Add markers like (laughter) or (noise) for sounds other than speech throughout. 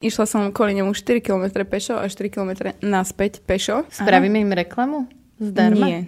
Išla som kvôli nemu 4 km pešo a 4 km naspäť pešo. Spravíme im reklamu? Zdarma? Nie.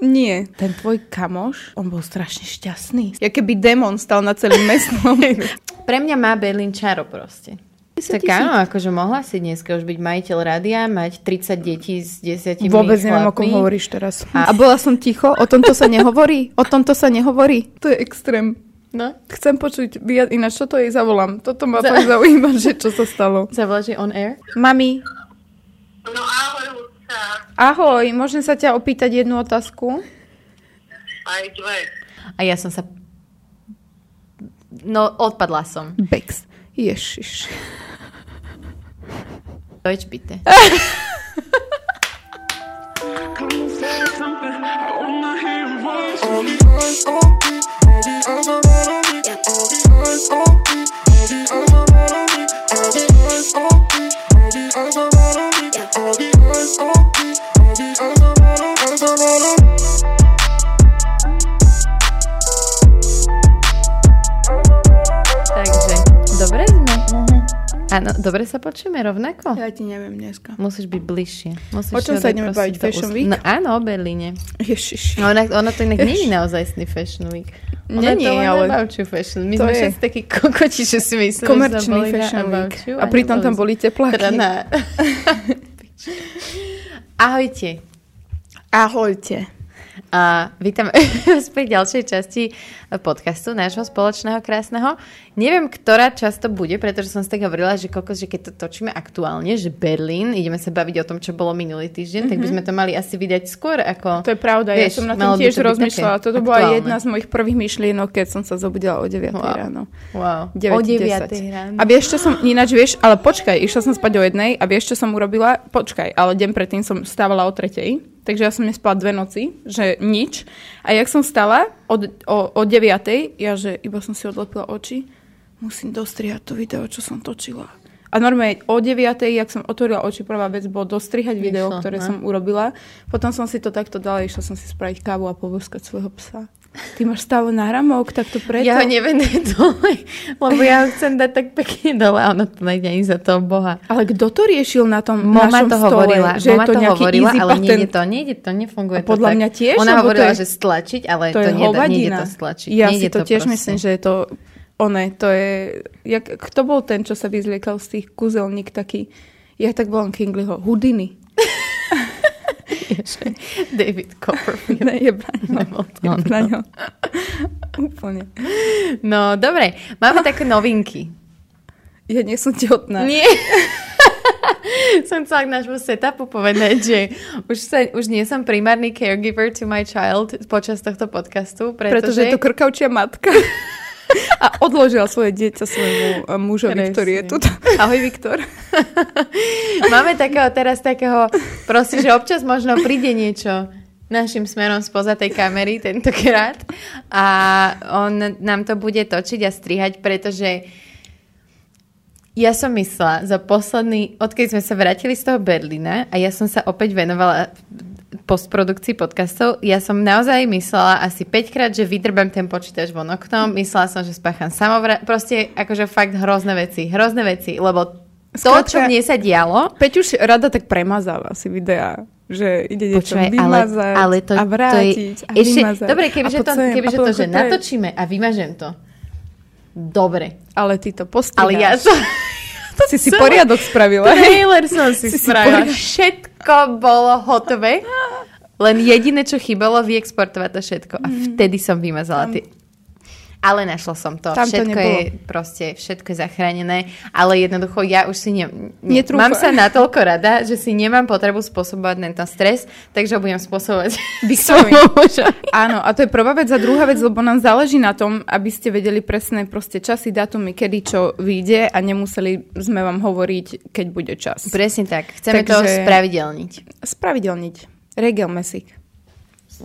Nie, ten tvoj kamoš, on bol strašne šťastný. Ja keby démon stal na celým mestom. (laughs) Pre mňa má Berlín čaro proste. Tak áno, akože mohla si dneska už byť majiteľ rádia, mať 30 detí s 10 Vôbec neviem, o kom hovoríš teraz. A... a bola som ticho, o tomto sa nehovorí? O tomto sa nehovorí? To je extrém. No. Chcem počuť, ináč čo to jej zavolám? Toto ma za... fakt zaujíma, (laughs) že čo sa stalo. Zavoláš on air? Mami. No ahoj, Lucka. Ahoj, môžem sa ťa opýtať jednu otázku? Aj dve. A ja som sa... No, odpadla som. Bex. Ježiš. Deutsch bitte. (laughs) eyes on me, all the eyes on me, all the eyes on me, all the eyes on me. Áno, dobre sa počujeme rovnako? Ja ti neviem dneska. Musíš byť bližšie. Musíš O čom sa ideme baviť? Fashion Week? No, áno, o Berlíne. Ježiš. No, ona, ono to inak nie je naozaj Fashion Week. Ona Nie, to len ale- About you fashion. My to sme je- všetci takí kokoti, že si myslíme, že Komerčný na Fashion Week. You A pritom tam boli tepláky. Teda na... (laughs) Ahojte. Ahojte. A vítam (laughs) pri ďalšej časti podcastu nášho spoločného krásneho. Neviem, ktorá časť to bude, pretože som si tak hovorila, že kokos, že keď to točíme aktuálne, že Berlín, ideme sa baviť o tom, čo bolo minulý týždeň, mm-hmm. tak by sme to mali asi vydať skôr ako... To je pravda, ja Vieš, som na tom tiež to rozmýšľala. Toto bola aktuálne. jedna z mojich prvých myšlienok, keď som sa zobudila o 9 Wow. ráno. Wow. 9, o 10. 9 ráno. A vieš, čo som, ináč vieš, ale počkaj, išla som spať o jednej a vieš, čo som urobila? Počkaj, ale deň predtým som stávala o tretej, takže ja som nespala dve noci, že nič. A jak som stala od, o, o 9, ja že iba som si odlepila oči, musím dostrihať to video, čo som točila. A normálne o 9, jak som otvorila oči, prvá vec bolo dostrihať video, Vyšlo, ktoré no. som urobila. Potom som si to takto dala, išla som si spraviť kávu a poboskať svojho psa. Ty máš stále náramok, tak to preto. Ja ho nevenujem dole, lebo ja ho chcem dať tak pekne dole a ono to nejde ani za toho boha. Ale kto to riešil na tom Mama našom to stole? hovorila, že mama je to, to hovorila, ale patent? nejde to, nejde to, nefunguje A to podľa tak. mňa tiež, Ona to hovorila, je- že stlačiť, ale To, to, nejde to stlačiť. Ja nejde si to, tiež proste. myslím, že je to... One, to je... Jak, kto bol ten, čo sa vyzliekal z tých kúzelník taký... Ja tak volám Kingleyho. Houdini. (laughs) (laughs) David Copperfield. Ne, je Braňo. To Je on. Braňo. Úplne. No, dobre, máme také novinky. Ja nie som tehotná. Nie. (laughs) som chcela k nášmu setupu povedať, že už, sa, už nie som primárny caregiver to my child počas tohto podcastu, pretože... Pretože je to krkavčia matka. (laughs) A odložila svoje dieťa svojmu eh, mužovi, Presne. ktorý je tu. Ahoj, Viktor. (laughs) Máme takého teraz takého, proste, že občas možno príde niečo našim smerom spoza tej kamery tentokrát a on nám to bude točiť a strihať, pretože ja som myslela za posledný, odkedy sme sa vrátili z toho Berlína a ja som sa opäť venovala postprodukcii podcastov, ja som naozaj myslela asi 5 krát, že vydrbem ten počítač von oknom, myslela som, že spácham samovra... Proste akože fakt hrozné veci, hrozné veci, lebo to, čo mne sa dialo, Peťuš rada tak premazáva si videá, že ide niečo Počúvaj, ale, vymazať ale to, a vrátiť to je, a ešte, vymazať. Dobre, kebyže to, kebyže to, že to natočíme a vymažem to. Dobre. Ale ty to postriháš. Ale ja som... To si si poriadok spravila. Trailer som si, Si si spravila. poriadok- Všetko bolo hotové. Len jediné, čo chýbalo, vyexportovať to všetko. A vtedy som vymazala tie... Ale našla som to. Tam to všetko nebolo. je proste, všetko je zachránené, ale jednoducho ja už si ne, ne, mám sa natoľko rada, že si nemám potrebu spôsobovať tento stres, takže ho budem spôsobovať. (laughs) Áno, a to je prvá vec. A druhá vec, lebo nám záleží na tom, aby ste vedeli presné proste časy, dátumy, kedy čo vyjde a nemuseli sme vám hovoriť, keď bude čas. Presne tak. Chceme to Takže- spravidelniť. Spravidelniť. Regel mesik.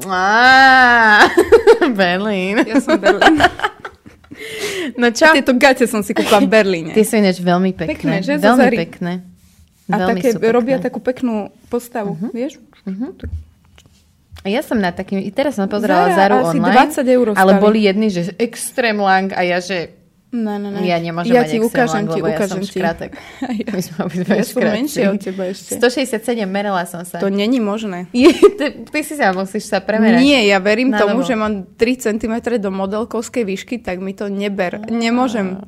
Á, (laughs) Berlín. Ja som Berlín. (laughs) No čo? Tieto gate som si kúpila v Berlíne. Tie sú ináč veľmi pekné. Pekné, že? Veľmi Zary. pekné. A veľmi také robia takú peknú postavu, Mhm. vieš? A ja som na takým, i teraz som pozerala Zara Zaru asi online, 20 eur ale boli jedni, že extrém lang a ja, že Ne, ne, ne. Ja nemôžem ja ti ukážem ti, lebo ja ukážem som ti. škratek. (laughs) Ja, My sme obidva ja som menšia od teba ešte. 167, merala som sa. To není možné. (laughs) Je, ty, ty si sa musíš sa premerať. Nie, ja verím Na tomu, novo. že mám 3 cm do modelkovskej výšky, tak mi to neber. Nemôžem.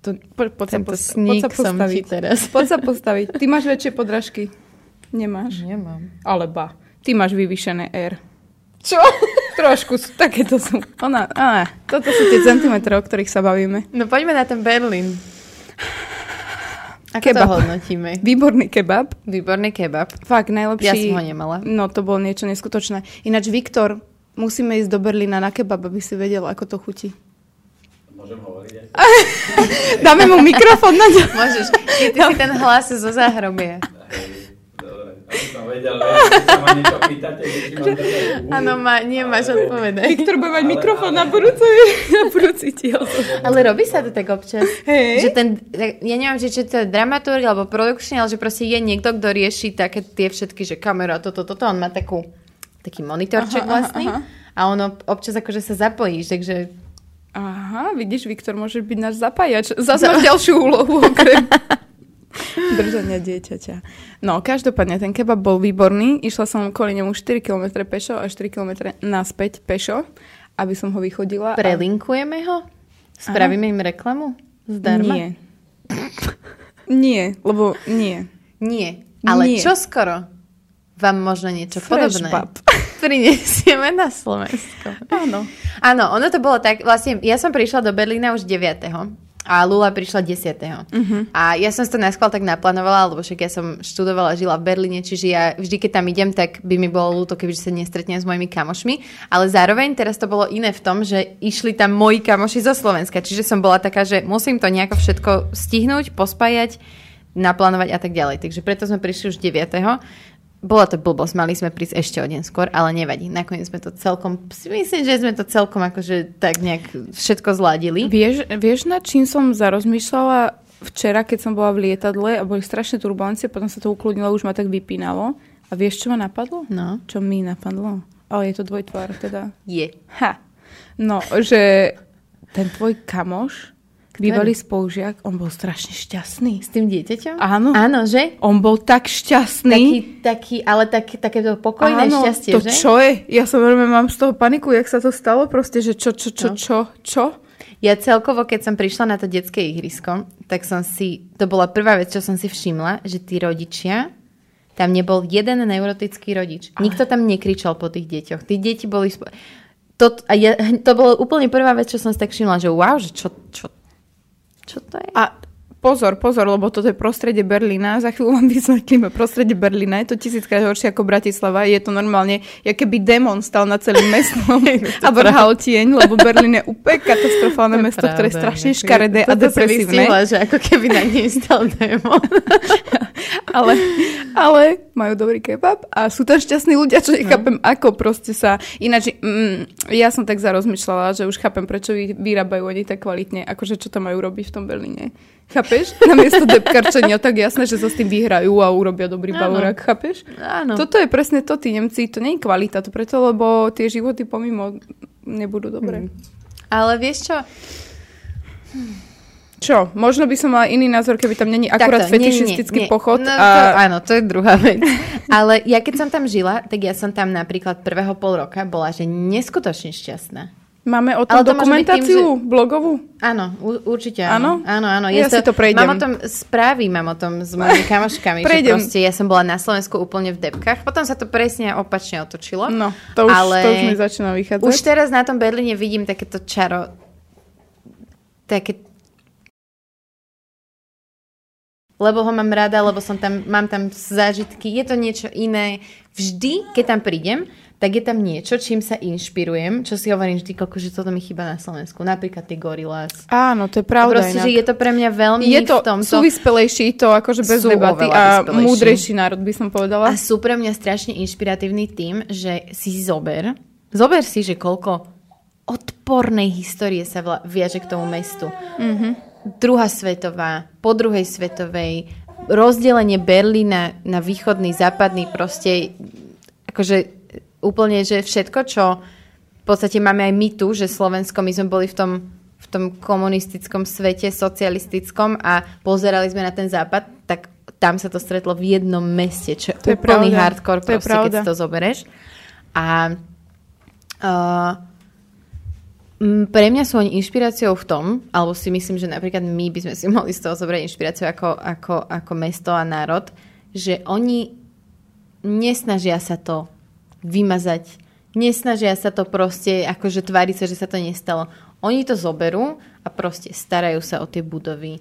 To, po, sa Tento poď sa ti postaviť. teraz. Poď sa (laughs) postaviť. Ty máš väčšie podrážky. Nemáš. Nemám. Ale ba. Ty máš vyvýšené R. Čo? Trošku, sú- takéto sú. Ona, á, toto sú tie centimetre, o ktorých sa bavíme. No poďme na ten Berlín. Ako Kebab. to hodnotíme? Výborný kebab. Výborný kebab. Fakt, najlepší. Ja som ho nemala. No, to bolo niečo neskutočné. Ináč, Viktor, musíme ísť do Berlína na kebab, aby si vedel, ako to chutí. Môžem hovoriť aj? (laughs) Dáme mu mikrofón na ňa. Môžeš. Ty, ty si ten hlas zo záhrobie. Aby som vedel, že sa ma niečo pýtate, že či mám držať hubu. Áno, má, nemáš odpovedať. Viktor bude mať mikrofón na budúci, na budúci diel. Ale robí sa to tak občas. Hej. Že ten, ja neviem, že či to je dramaturg alebo produkčný, ale že proste je niekto, kto rieši také tie všetky, že kamera, toto, toto, on má takú, taký monitorček Aha, aha, vlastný aha. a ono občas akože sa zapojíš, takže Aha, vidíš, Viktor, môže byť náš zapájač. Zase (laughs) máš ďalšiu úlohu, okrem (laughs) držania dieťaťa. No, každopádne, ten kebab bol výborný. Išla som kvôli nemu 4 km pešo a 4 km naspäť pešo, aby som ho vychodila. a- prelinkujeme ho? Spravíme im reklamu? Zdarma? Nie. Nie, lebo nie. Nie. Ale Nie. čo skoro vám možno niečo Fresh podobné bab. (laughs) prinesieme na Slovensko. Áno. Áno, ono to bolo tak, vlastne ja som prišla do Berlína už 9. A Lula prišla 10. Uh-huh. A ja som si to najskôr tak naplánovala, lebo však ja som študovala, žila v Berlíne, čiže ja vždy, keď tam idem, tak by mi bolo ľúto, keby sa nestretnem s mojimi kamošmi. Ale zároveň teraz to bolo iné v tom, že išli tam moji kamoši zo Slovenska. Čiže som bola taká, že musím to nejako všetko stihnúť, pospájať, naplánovať a tak ďalej. Takže preto sme prišli už 9. Bola to blbosť, mali sme prísť ešte o deň skôr, ale nevadí. Nakoniec sme to celkom, myslím, že sme to celkom akože tak nejak všetko zladili. Vieš, vieš, nad čím som zarozmýšľala včera, keď som bola v lietadle a boli strašné turbulencie, potom sa to ukludnilo, už ma tak vypínalo. A vieš, čo ma napadlo? No. Čo mi napadlo? Ale je to dvojtvár, teda. Je. Ha. No, že ten tvoj kamoš, bývalý spolužiak, on bol strašne šťastný. S tým dieťaťom? Áno. Áno, že? On bol tak šťastný. Taký, taký, ale tak, takéto pokojné Áno, šťastie, to že? čo je? Ja som veľmi mám z toho paniku, jak sa to stalo, proste, že čo, čo, čo, No. čo, čo? Ja celkovo, keď som prišla na to detské ihrisko, tak som si, to bola prvá vec, čo som si všimla, že tí rodičia, tam nebol jeden neurotický rodič. Nikto tam nekričal po tých deťoch. Tí deti boli... Spo... To, a ja, (laughs) to bolo úplne prvá vec, čo som si tak všimla, že wow, že čo, čo, čo to je? A pozor, pozor, lebo toto je prostredie Berlína, za chvíľu vám vysvetlíme, prostredie Berlína je to tisíckrát horšie ako Bratislava, je to normálne, ja keby démon stal nad celým mestom (laughs) a vrhal tieň, lebo Berlín je úplne katastrofálne mesto, ktoré je strašne škaredé a depresívne. vystihla, že ako keby na nej stal démon. (laughs) ale, ale majú dobrý kebab a sú tam šťastní ľudia, čo nechápem, ako proste sa... Ináč, mm, ja som tak zarozmýšľala, že už chápem, prečo vy, vyrábajú oni tak kvalitne, akože čo tam majú robiť v tom Berlíne. Chápeš? Namiesto depkarčenia, tak jasné, že sa s tým vyhrajú a urobia dobrý Áno. bavorák, chápeš? Áno. Toto je presne to, tí Nemci, to nie je kvalita, to preto, lebo tie životy pomimo nebudú dobré. Ale vieš čo? Čo? Možno by som mala iný názor, keby tam není akurát Takto, nie, nie, fetišistický nie. pochod. No, a... to, áno, to je druhá vec. (laughs) Ale ja keď som tam žila, tak ja som tam napríklad prvého pol roka bola, že neskutočne šťastná. Máme o Ale tom to môže byť tým, dokumentáciu blogovú? Áno, určite Áno? áno. Áno, áno. Ja si to prejdem. Mám o tom správy, mám o tom s mojimi (laughs) kamoškami, že proste ja som bola na Slovensku úplne v depkách. Potom sa to presne opačne otočilo. No, to už, ale to už mi začína vychádzať. Už teraz na tom Berlíne vidím takéto čaro, také lebo ho mám rada, lebo som tam, mám tam zážitky, je to niečo iné. Vždy, keď tam prídem, tak je tam niečo, čím sa inšpirujem, čo si hovorím vždy, koľko, že toto mi chýba na Slovensku. Napríklad tie gorillas. Áno, to je A pravda. proste, inak. že je to pre mňa veľmi je to v tomto... súvyspelejší, to akože bez Sú debaty a vyspelejší. múdrejší národ by som povedala. A sú pre mňa strašne inšpiratívny tým, že si zober, zober si, že koľko odpornej histórie sa vla- viaže k tomu mestu. Mm-hmm. Druhá svetová, po druhej svetovej, rozdelenie Berlína na východný, západný, proste akože úplne, že všetko, čo v podstate máme aj my tu, že Slovensko, my sme boli v tom v tom komunistickom svete, socialistickom a pozerali sme na ten západ, tak tam sa to stretlo v jednom meste, čo je To je úplný pravda. hardcore, To je keď si to zoberieš. A uh, Pre mňa sú oni inšpiráciou v tom, alebo si myslím, že napríklad my by sme si (laughs) mohli z toho zobrať inšpiráciu ako, ako, ako mesto a národ, že oni nesnažia sa to vymazať, nesnažia sa to proste, akože tváriť sa, že sa to nestalo. Oni to zoberú a proste starajú sa o tie budovy,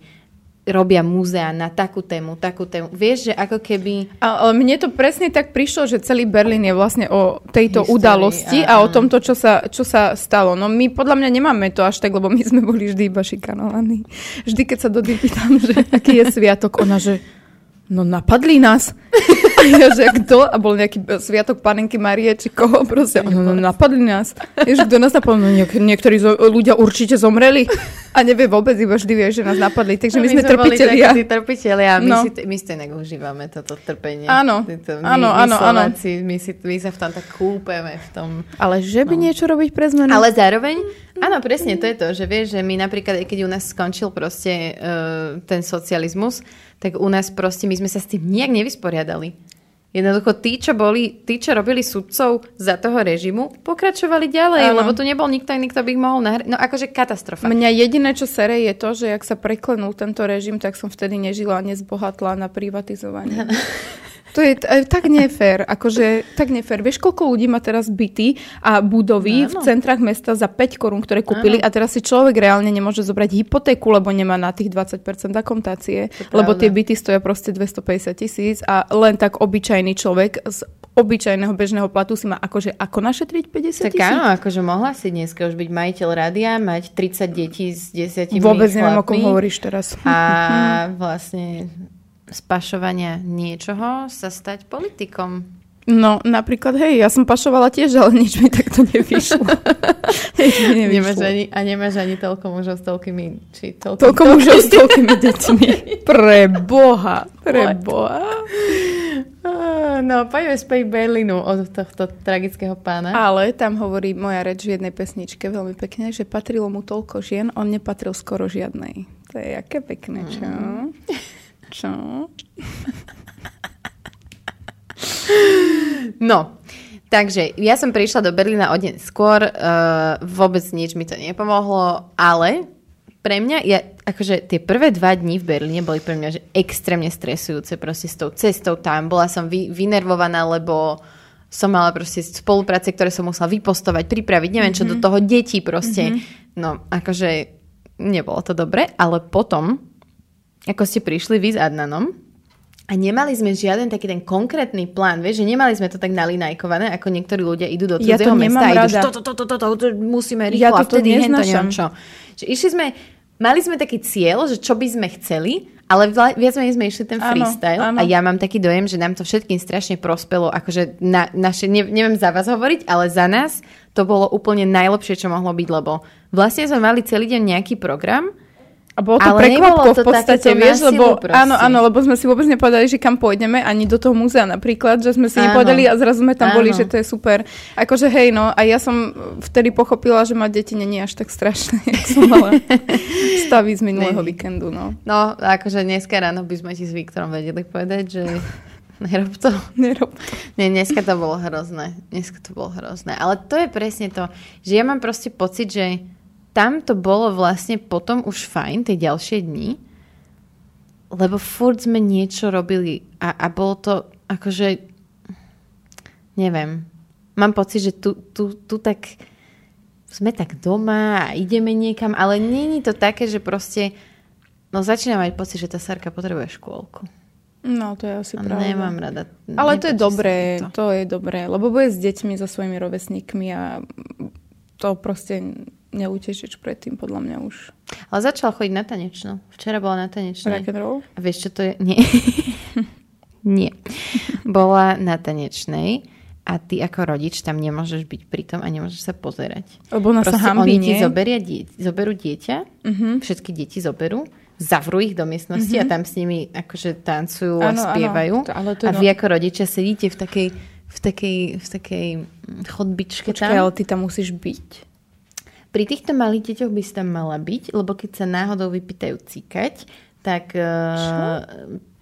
robia múzea na takú tému, takú tému. Vieš, že ako keby... A- Ale mne to presne tak prišlo, že celý Berlín je vlastne o tejto Histórii, udalosti a o áno. tomto, čo sa, čo sa stalo. No my podľa mňa nemáme to až tak, lebo my sme boli vždy iba šikanovaní. Vždy, keď sa Dodi pýtam, že aký je sviatok, ona, že no napadli nás. A (laughs) ja, že kto? A bol nejaký sviatok panenky Marie, či koho proste. No, no napadli nás. Vieš, kto nás napadol? No niek- niektorí zo- ľudia určite zomreli. A nevie vôbec, iba vždy vie, že nás napadli. Takže my, sme boli trpitelia. takí tí trpitelia a my, No. si, my si to inak užívame, toto trpenie. Áno, Títo, my, áno, my áno. Slováci, My, si, my sa v tom tak kúpeme. V tom. Ale že by niečo robiť pre zmenu? Ale zároveň, áno, presne to je to, že vieš, že my napríklad, keď u nás skončil proste uh, ten socializmus, tak u nás proste my sme sa s tým nejak nevysporiadali. Jednoducho tí, čo boli, tí, čo robili sudcov za toho režimu, pokračovali ďalej, Áno. lebo tu nebol nikto iný, kto by ich mohol nahrať. No akože katastrofa. Mňa jediné, čo sere, je to, že ak sa preklenul tento režim, tak som vtedy nežila a nezbohatla na privatizovanie. (laughs) To je t- tak nefér, akože tak nefér. Vieš, koľko ľudí má teraz byty a budovy v Áno. centrách mesta za 5 korún, ktoré kúpili a teraz si človek reálne nemôže zobrať hypotéku, lebo nemá na tých 20% akontácie, lebo tie byty stoja proste 250 tisíc a len tak obyčajný človek z obyčajného bežného platu si má akože ako našetriť 50 Tak tisíc? áno, akože mohla si dneska už byť majiteľ rádia, mať 30 detí s 10 Vôbec neviem, o kom hovoríš teraz. A (laughs) vlastne z pašovania niečoho sa stať politikom. No, napríklad, hej, ja som pašovala tiež, ale nič mi takto nevyšlo. (laughs) mi Nemáš nevyšlo. ani, a nemáš ani toľko mužov s toľkými... Či toľko, Toľko mužov s toľkými deťmi. (laughs) Pre Boha, pre Boha. No, poďme späť k Berlínu od tohto tragického pána. Ale tam hovorí moja reč v jednej pesničke veľmi pekne, že patrilo mu toľko žien, on nepatril skoro žiadnej. To je aké pekné, čo? Čo? No, takže ja som prišla do Berlína o deň skôr, uh, vôbec nič mi to nepomohlo, ale pre mňa, ja, akože tie prvé dva dní v Berlíne boli pre mňa že extrémne stresujúce proste s tou cestou tam. Bola som vy, vynervovaná, lebo som mala proste spolupráce, ktoré som musela vypostovať, pripraviť, neviem čo, do toho detí proste. No, akože nebolo to dobre, ale potom, ako ste prišli vy s Adnanom, a nemali sme žiaden taký ten konkrétny plán, vieš, že nemali sme to tak nalinajkované, ako niektorí ľudia idú do Ja cudzieho to mesta a idú, toto, toto, toto, toto, musíme rýchlo Ja a toto vtedy hento, neviem čo. Že išli sme, mali sme taký cieľ, že čo by sme chceli, ale viac menej sme išli ten Áno, freestyle áno. a ja mám taký dojem, že nám to všetkým strašne prospelo, akože na, naše, ne, neviem za vás hovoriť, ale za nás to bolo úplne najlepšie, čo mohlo byť, lebo vlastne sme mali celý deň nejaký program, A bolo to prekvapko v to podstate, vieš, lebo proste. áno, áno, lebo sme si vôbec nepovedali, že kam pôjdeme, ani do toho múzea napríklad, že sme si Áno. nepovedali a zrazu sme tam boli, Áno. že to je super. Akože hej, no, a ja som vtedy pochopila, že mať deti není až tak strašné, (laughs) jak som mala stavy z minulého Není. víkendu, no. no akože dneska ráno by sme ti s Viktorom vedeli povedať, že (laughs) nerob to. Nerob. Nie, dneska to bolo hrozné. Dneska to bolo hrozné. Ale to je presne to, že ja mám proste pocit, že tam to bolo vlastne potom už fajn, tie ďalšie dni, lebo furt sme niečo robili a, a bolo to akože, neviem, mám pocit, že tu, tu, tu tak sme tak doma a ideme niekam, ale není to také, že proste, no začínam mať pocit, že tá Sarka potrebuje škôlku. No, to je asi pravda. nemám rada. Ale to je dobré, to. to je dobré, lebo bude s deťmi, so svojimi rovesníkmi a to proste neutešieš predtým, podľa mňa už. Ale začal chodiť na tanečnú. Včera bola na tanečnej. Rock and roll? A vieš, čo to je? Nie. (laughs) Nie. Bola na tanečnej a ty ako rodič tam nemôžeš byť pri tom a nemôžeš sa pozerať. Lebo ona sa hambí, oni ti zoberia die- zoberú dieťa, Mhm. všetky deti zoberú, zavrú ich do miestnosti a tam s nimi akože tancujú a Áno, áno. spievajú. To- ale to a je vy no- ako rodičia sedíte v takej, v takej, v takej mm, chodbičke Počkaj, tam. ale ty tam musíš byť. Pri týchto malých deťoch by si tam mala byť, lebo keď sa náhodou vypýtajú cíkať, tak uh,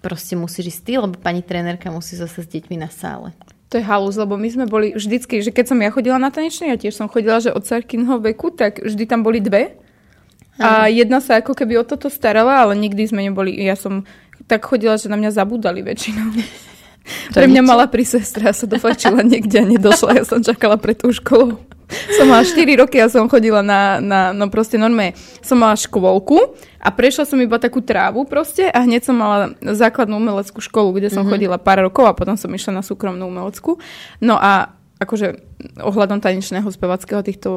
proste musíš ísť ty, lebo pani trénerka musí zase s deťmi na sále. To je halus, lebo my sme boli vždycky, že keď som ja chodila na tanečný, ja tiež som chodila, že od Sarkinho veku, tak vždy tam boli dve. A jedna sa ako keby o toto starala, ale nikdy sme neboli, ja som tak chodila, že na mňa zabudali väčšinou. (laughs) Pre mňa mala pri sestra, ja sa dofajčila niekde a nedošla, ja som čakala pred tou školou. Som mala 4 roky a som chodila na, na no proste normálne, som mala škôlku a prešla som iba takú trávu proste a hneď som mala základnú umeleckú školu, kde som mm-hmm. chodila pár rokov a potom som išla na súkromnú umeleckú. No a akože ohľadom tanečného, spevackého týchto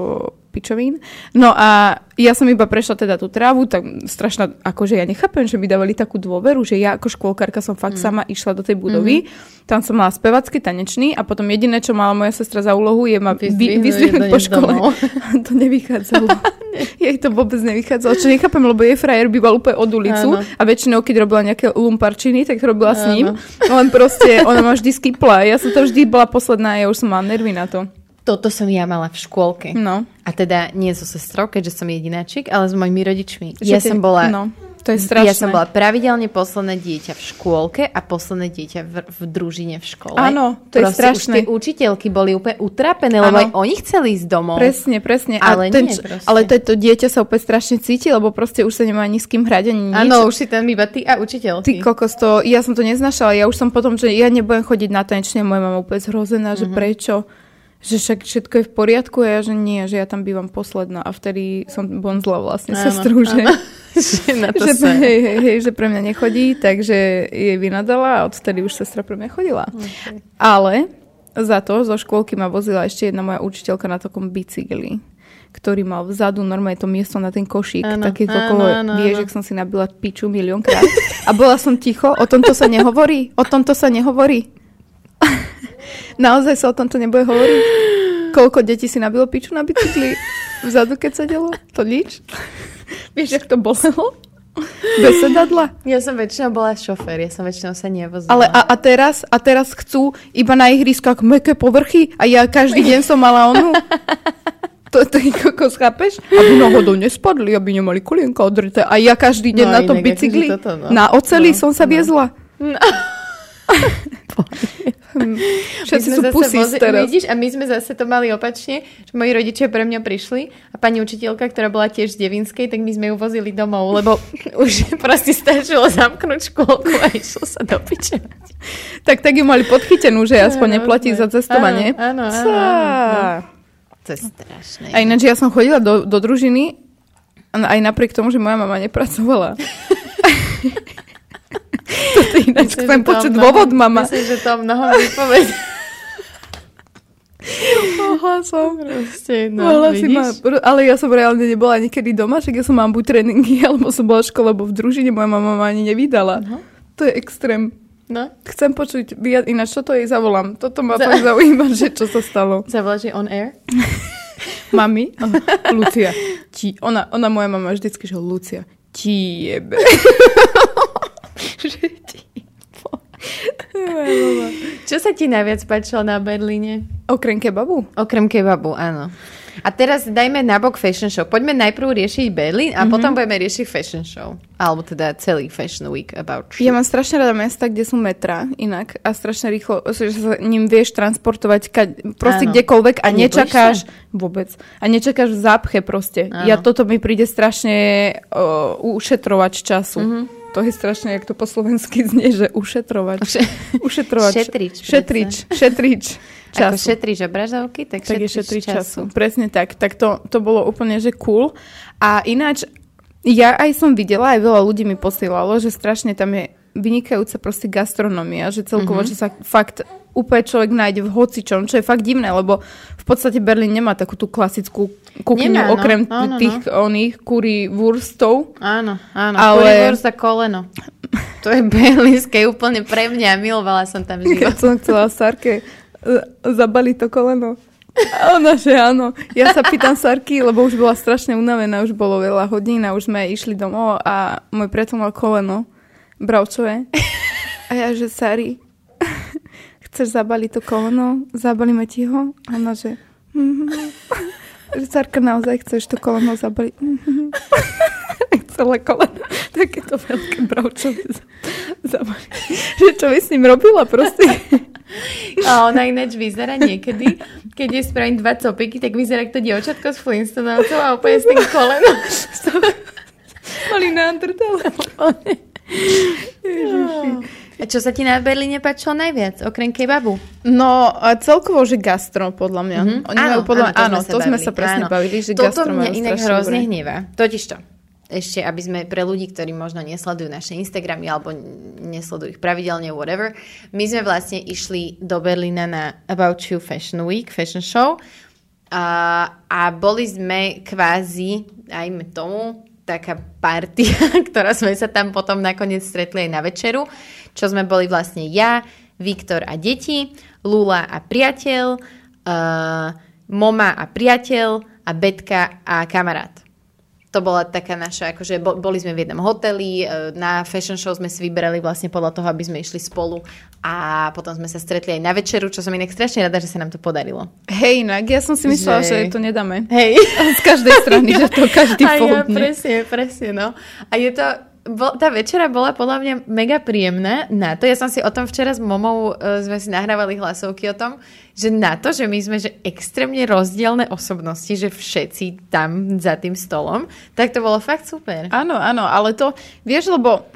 pičovín. No a ja som iba prešla teda tú trávu, tak strašná, akože ja nechápem, že mi dávali takú dôveru, že ja ako škôlkarka som fakt mm. sama išla do tej budovy, mm-hmm. tam som mala spevacký, tanečný a potom jediné, čo mala moja sestra za úlohu, je ma vy, Vyzdvihnúť po škole. (laughs) to nevychádzalo. (laughs) (laughs) Jej to vôbec nevychádzalo, čo nechápem, lebo jej frajer býval úplne od ulicu Áno. a väčšinou, keď robila nejaké lumparčiny, tak robila s Áno. ním. Len proste, ona ma vždy skipla. Ja som to vždy bola posledná, ja už som mala nervy na to. Toto som ja mala v škôlke. No. A teda nie so sestrou, keďže som jedináčik, ale s mojimi rodičmi. Že ja ty- som bola... No, to je strašné. Ja som bola pravidelne posledné dieťa v škôlke a posledné dieťa v, v družine v škole. Áno, to je Proste strašné. Už tie učiteľky boli úplne utrapené, lebo aj oni chceli ísť domov. Presne, presne. Ale a ten, nie, proste. ale to, to dieťa sa úplne strašne cíti, lebo proste už sa nemá ani s kým hrať, ani nič. Áno, už si tam iba ty a Ty učiteľky. kokos to, ja som to neznašala, ja už som potom, že ja nebudem chodiť na tanečne, moja mama úplne zhrozená, Mhm. že prečo, že však všetko je v poriadku a ja, že nie, že ja tam bývam posledná a vtedy som bonzla vlastne Áno, sestru, že, (laughs) Že na to že, sa... hej, hej, hej, že pre mňa nechodí, takže jej vynadala a odtedy už sestra pre mňa chodila. Okay. Ale za to zo škôlky ma vozila ešte jedna moja učiteľka na takom bicykli ktorý mal vzadu normálne to miesto na ten košík. Áno, taký áno. že som si nabila piču miliónkrát. A bola som ticho, o tomto sa nehovorí, o tomto sa nehovorí. Naozaj sa o tomto nebude hovoriť? Koľko detí si nabilo piču na bicykli vzadu, keď sedelo? To nič? Vieš, jak to bolelo? Bez sedadla? Ja som väčšinou bola šofér, ja som väčšinou sa nevozila. Ale a, a, teraz, a teraz chcú iba na ihriskách meké povrchy a ja každý deň som mala onu. (laughs) To, to je kokos, chápeš? Aby náhodou nespadli, aby nemali kolienka odrité. A ja každý deň No, na tom akože bicykli, toto, no. na oceli No, som sa no. viezla. Hm. Všetci sú vozi- teraz. Vidíš, a my sme zase to mali opačne, že moji rodičia pre mňa prišli a pani učiteľka, ktorá bola tiež z Devinskej, tak my sme ju vozili domov, lebo (laughs) už proste stačilo zamknúť škôlku a išlo sa do piče. Tak tak ju mali podchytenú, že aspoň neplatí za cestovanie. Áno, áno, áno. To je strašné. A ináč ja som chodila do, do družiny, aj napriek tomu, že moja mama nepracovala. (laughs) Toto je ináč Myslím, chcem to počuť dôvod, mama. Myslím, že to mnoho vypoved. Mohla som. Proste, no, Mohla si ma, ale ja som reálne nebola nikedy doma, však ja som mám buď tréningy, (laughs) alebo som bola v škole, alebo v družine, moja mama ma ani nevydala. To je extrém. No, Chcem počuť, ináč čo to jej zavolám? Toto ma Za- zaujíma, (laughs) že čo sa stalo. zavoláš on air? (laughs) Mami? Oh, Lucia. Ti, ona, ona moja mama vždycky, že Lucia, ti jebe. (laughs) že ti. Čo sa ti najviac páčilo na Berlíne? Okrem kebabu? Okrem kebabu, áno. A teraz dajme nabok fashion show. Poďme najprv riešiť Berlín a mm-hmm. potom budeme riešiť fashion show. Alebo teda celý fashion week about Ja mám strašne rada mesta, kde sú metra inak a strašne rýchlo, že sa ním vieš transportovať ka, proste Áno. kdekoľvek a, A nečakáš vôbec. A nečakáš v zápche proste. Áno. Ja toto mi príde strašne uh, ušetrovač času. Mm-hmm. To je strašne, jak to po slovensky znie, že ušetrovač. Uše- Ušetrovač. Šetrič, Šetrič. Šetrič. Ako Času. šetríš obrazovky, tak, tak je šetríš šetriť času. Presne tak. Tak to, to bolo úplne, že cool. A ináč, ja aj som videla, aj veľa ľudí mi posielalo, že strašne tam je vynikajúca proste gastronomia, že celkovo, Mhm. mm-hmm. že sa fakt úplne človek nájde v hocičom, čo je fakt divné, lebo v podstate Berlín nemá takú tú klasickú kuchyňu, Nemá, no. okrem Áno, no. tých oných kurí wurstov. Áno, áno. Ale- Ale... za koleno. To je berlínske úplne pre mňa. Milovala som tam život. som chcela Sarke e, zabaliť to koleno. A ona, že áno. Ja sa pýtam Sarky, lebo už bola strašne unavená, už bolo veľa hodín a už sme išli domov a môj priateľ mal koleno bravčové. A ja, že Sari, chceš zabaliť to koleno? Zabalíme ti ho? A ona, že mhm. (laughs) Cárka, naozaj chceš to koleno zabaliť? (laughs) Celé koleno. Takéto veľké bravčové zabaliť. Že čo by s ním robila proste? A ona ináč vyzerá niekedy, keď je spravím dva copiky, tak vyzerá to dievčatko s Flintstonovcov a úplne s tým kolenom. (laughs) Mali neandertal. A čo sa ti na Berlíne páčilo najviac, okrem kebabu? No, celkovo, že gastro, podľa mňa. Mhm. Oni majú podľa áno, to, sme bavili, sa presne áno. bavili, že Toto gastro mňa inak hrozne dobré. hnevá. Totiž to. Ešte, aby sme pre ľudí, ktorí možno nesledujú naše Instagramy alebo nesledujú ich pravidelne, whatever, my sme vlastne išli do Berlína na About You Fashion Week, fashion show a, a boli sme kvázi, ajme tomu, taká partia, (laughs) ktorá sme sa tam potom nakoniec stretli aj na večeru, čo sme boli vlastne ja, Viktor a deti, Lula a priateľ, uh, Moma a priateľ a Betka a kamarát. To bola taká naša, akože bo- boli sme v jednom hoteli, e, na fashion show sme si vyberali vlastne podľa toho, aby sme išli spolu a potom sme sa stretli aj na večeru, čo som inak strašne rada, že sa nám to podarilo. Hej, inak, ja som si myslela, Že- že, to nedáme. Hej. (laughs) Z každej strany, že to každý A ja, presne, presne, no. A je to, bol, tá večera bola podľa mňa mega príjemná na to. Ja som si o tom včera s momou, uh, sme si nahrávali hlasovky o tom, že na to, že my sme že extrémne rozdielne osobnosti, že všetci tam za tým stolom, tak to bolo fakt super. Áno, áno, ale to, vieš, lebo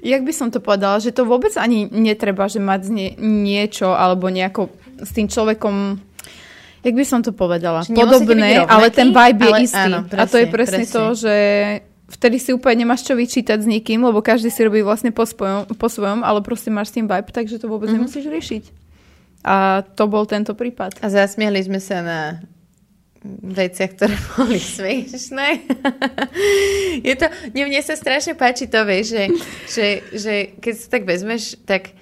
jak by som to povedala, že to vôbec ani netreba, že mať nie, niečo alebo nejako s tým človekom Jak by som to povedala? Podobné, ale ten vibe je ale istý. áno, a to je presne, presne, presne. to, že vtedy si úplne nemáš čo vyčítať s nikým, lebo každý si robí vlastne po svojom, po svojom ale proste máš s tým vibe, takže to vôbec Mhm. nemusíš riešiť. A to bol tento prípad. A zasmiali sme sa na veciach, ktoré (laughs) boli smiešné. Je to, mne, mne sa strašne páči to, vieš, že, že, že keď sa tak vezmeš, tak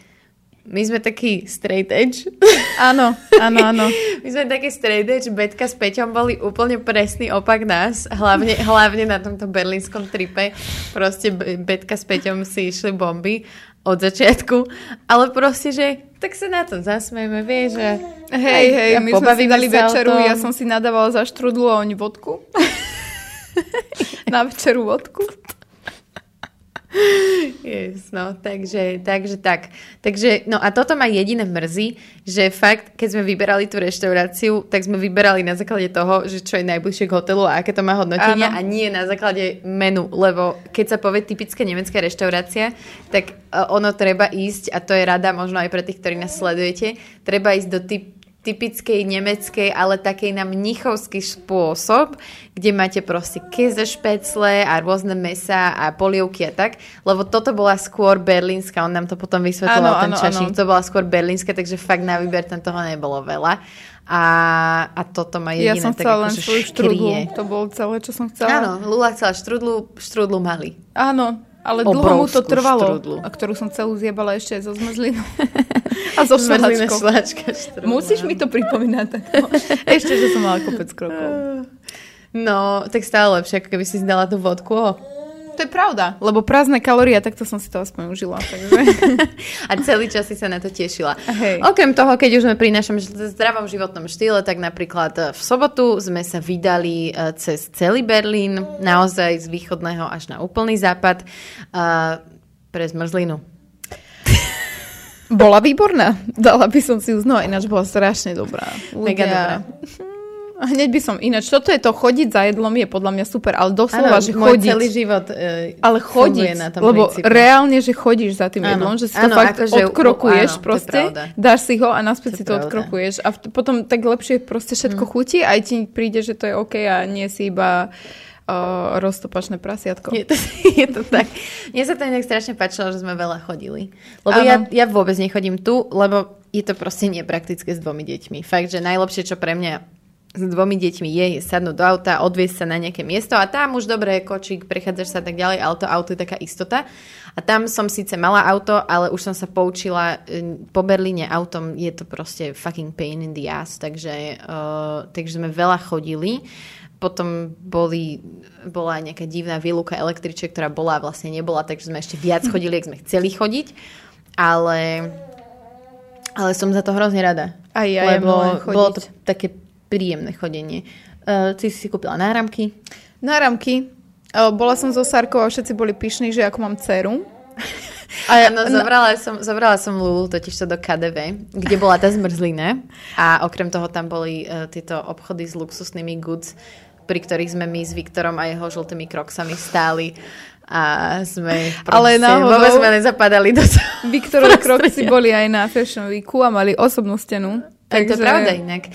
my sme taký straight edge. Áno, áno, áno. (laughs) My sme taký straight edge, Betka s Peťom boli úplne presný opak nás, hlavne, hlavne na tomto berlínskom tripe. Proste Be- Betka s Peťom si išli bomby od začiatku, ale proste, že tak sa na to zasmejme, vieš, že Hej, hej, a my sme si dali večeru, ja som si nadávala za štrudlu a oni vodku. (laughs) Na večeru vodku. (laughs) Yes, no, takže, takže tak. Takže, no a toto ma jediné mrzí, že fakt, keď sme vyberali tú reštauráciu, tak sme vyberali na základe toho, že čo je najbližšie k hotelu a aké to má hodnotenia Áno. a nie na základe menu, lebo keď sa povie typická nemecká reštaurácia, tak uh, ono treba ísť, a to je rada možno aj pre tých, ktorí nás sledujete, treba ísť do typ typickej nemeckej, ale takej na mnichovský spôsob, kde máte proste keze špecle a rôzne mesa a polievky a tak, lebo toto bola skôr berlínska, on nám to potom vysvetloval, Áno, ten áno, čašník, to bola skôr berlínska, takže fakt na výber tam toho nebolo veľa. A, a toto ma Ja jediné som tak len akože svoju štrudlu. To bolo celé, čo som chcela. Áno, Lula chcela štrudlu, štrudlu mali. Áno, ale dlho mu to trvalo, štrudlu. a ktorú som celú zjebala ešte aj so zmrzlinou. (laughs) a Zmrzlina šlačkou. šláčka. Musíš mi to pripomínať takto. (laughs) ešte, že som mala kopec krokov. (laughs) No, tak stále lepšie, ako keby si si dala tú vodku. To je pravda, lebo prázdne kalórie, takto som si to aspoň užila. Takže... (laughs) A celý čas si sa na to tešila. Hej. Okrem toho, keď už sme pri našom zdravom životnom štýle, tak napríklad e, v sobotu sme sa vydali e, cez celý Berlín, naozaj z východného až na úplný západ, e, pre zmrzlinu. Bola výborná. Dala by som si znova, ináč bola strašne dobrá. Mega dobrá. (laughs) Hneď by som ináč, toto je to chodiť za jedlom je podľa mňa super, ale doslova, Áno, že môj chodiť. celý život e, Ale chodiť, na tom lebo princípe. reálne, že chodíš za tým Áno. jedlom, že si to Áno, fakt akože- odkrokuješ áno, to proste, dáš si ho a naspäť To si to pravda. odkrokuješ a v- potom tak lepšie proste všetko Mhm. chutí a aj ti príde, že to je OK a nie si iba uh, roztopačné prasiatko. Je to, (laughs) je to tak. Mne sa to inak strašne páčilo, že sme veľa chodili. Lebo ja, ja vôbec nechodím tu, lebo je to proste nepraktické s dvomi deťmi. Fakt, že najlepšie, čo pre mňa s dvomi deťmi je, je sadnúť do auta, odviesť sa na nejaké miesto a tam už dobre, kočík, prechádzaš sa tak ďalej, ale to auto je taká istota. A tam som síce mala auto, ale už som sa poučila, e, po Berlíne autom je to proste fucking pain in the ass, takže, uh, takže sme veľa chodili. Potom boli, bola nejaká divná výluka električek, ktorá bola a vlastne nebola, takže sme ešte viac (laughs) chodili, ak sme chceli chodiť. Ale, ale som za to hrozne rada. Aj ja, ja lebo chodiť. bolo to také príjemné chodenie. Uh, ty si kúpila náramky. Náramky. O, bola som so Sarkou a všetci boli pyšní, že ako mám dceru. A Áno, zobrala som, zobrala som Lulu totiž to do KDV, kde bola tá zmrzlina a okrem toho tam boli uh, tieto obchody s luxusnými goods, pri ktorých sme my s Viktorom a jeho žltými kroksami stáli a sme Ale náhodou- vôbec sme nezapadali do toho. (laughs) Viktorové kroky boli aj na Fashion Weeku a mali osobnú stenu. Tak to je pravda inak.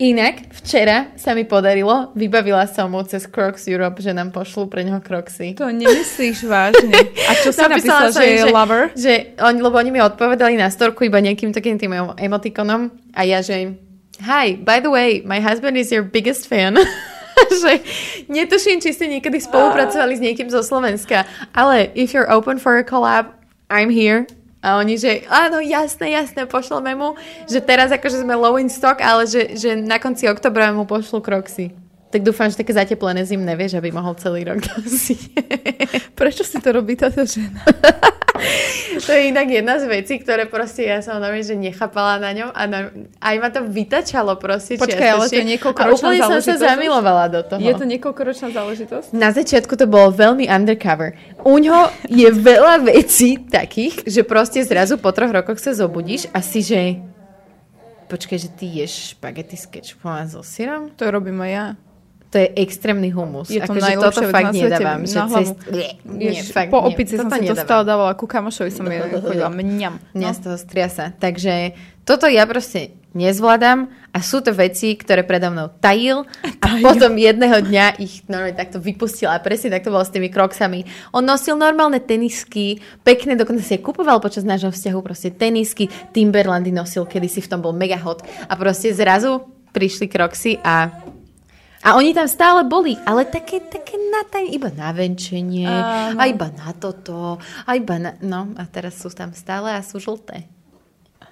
Inak, včera sa mi podarilo, vybavila som mu cez Crocs Europe, že nám pošlú pre neho Crocsy. To nemyslíš vážne. A čo sa napísala, som že je lover? Že oni, lebo oni mi odpovedali na storku iba nejakým takým tým emo- emotikonom a ja, že Hi, by the way, my husband is your biggest fan. (laughs) že netuším, či ste niekedy spolupracovali s niekým zo Slovenska, ale if you're open for a collab, I'm here. A oni, že áno, jasné, jasné, pošleme mu, že teraz akože sme low in stock, ale že, že na konci oktobra mu pošlú kroxy. Tak dúfam, že také zateplené zimné, vieš, aby mohol celý rok (laughs) nosiť. Prečo si to robí táto žena? (laughs) (laughs) To je inak jedna z vecí, ktoré proste ja som normálne, že nechápala na ňom a na, aj ma to vytačalo proste Počkaj, ale to je niekoľkoročná úplne som sa záležitosť? zamilovala do toho. Je to niekoľkoročná záležitosť? Na začiatku to bolo veľmi undercover. U ňo je veľa vecí takých, že proste zrazu po troch rokoch sa zobudíš a si, že počkaj, že ty ješ špagety s kečupom a so syrom? To robím aj ja. To je extrémny humus. Je to Akože najlepšia toto fakt na nedávam. Že na hlavu. cest... Nie, nie, fakt po opici som si to nedávam. stále dávala, ku kamošovi som jeden chodila, mňam. Mňa z toho striasa. Takže toto ja proste nezvládam a sú to veci, ktoré predo mnou tajil a (laughs) potom jedného dňa ich normálne takto vypustila a presne takto bolo s tými kroksami. On nosil normálne tenisky, pekné, dokonca si je kupoval počas nášho vzťahu proste tenisky, Timberlandy nosil, kedy si v tom bol mega hot a proste zrazu prišli kroksy a a oni tam stále boli, ale také, také na taj, iba na venčenie, Áno. a iba na toto, a iba na... No, a teraz sú tam stále a sú žlté.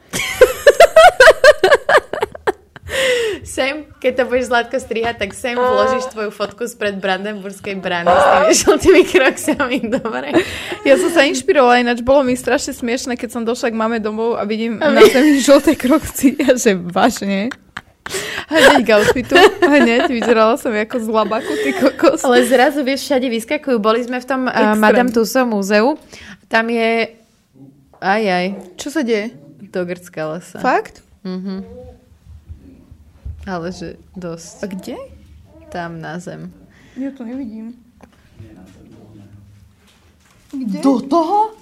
(laughs) sem, keď to budeš Zlatko strihať, tak sem vložíš tvoju fotku spred Brandenburskej brány s tými žltými kroksami, dobre? Ja som sa inšpirovala, ináč bolo mi strašne smiešne, keď som došla k máme domov a vidím na zemi žlté krokci a že vážne. Hneď k outfitu, hneď vyzerala som ako z labaku, ty kokos. Ale zrazu, vieš, všade vyskakujú. Boli sme v tom uh. Madame Tussauds múzeu. Tam je... Aj, aj. Čo sa deje? Dogrcala sa. Fakt? Ale že dosť. A kde? Tam na zem. Ja to nevidím. Do toho?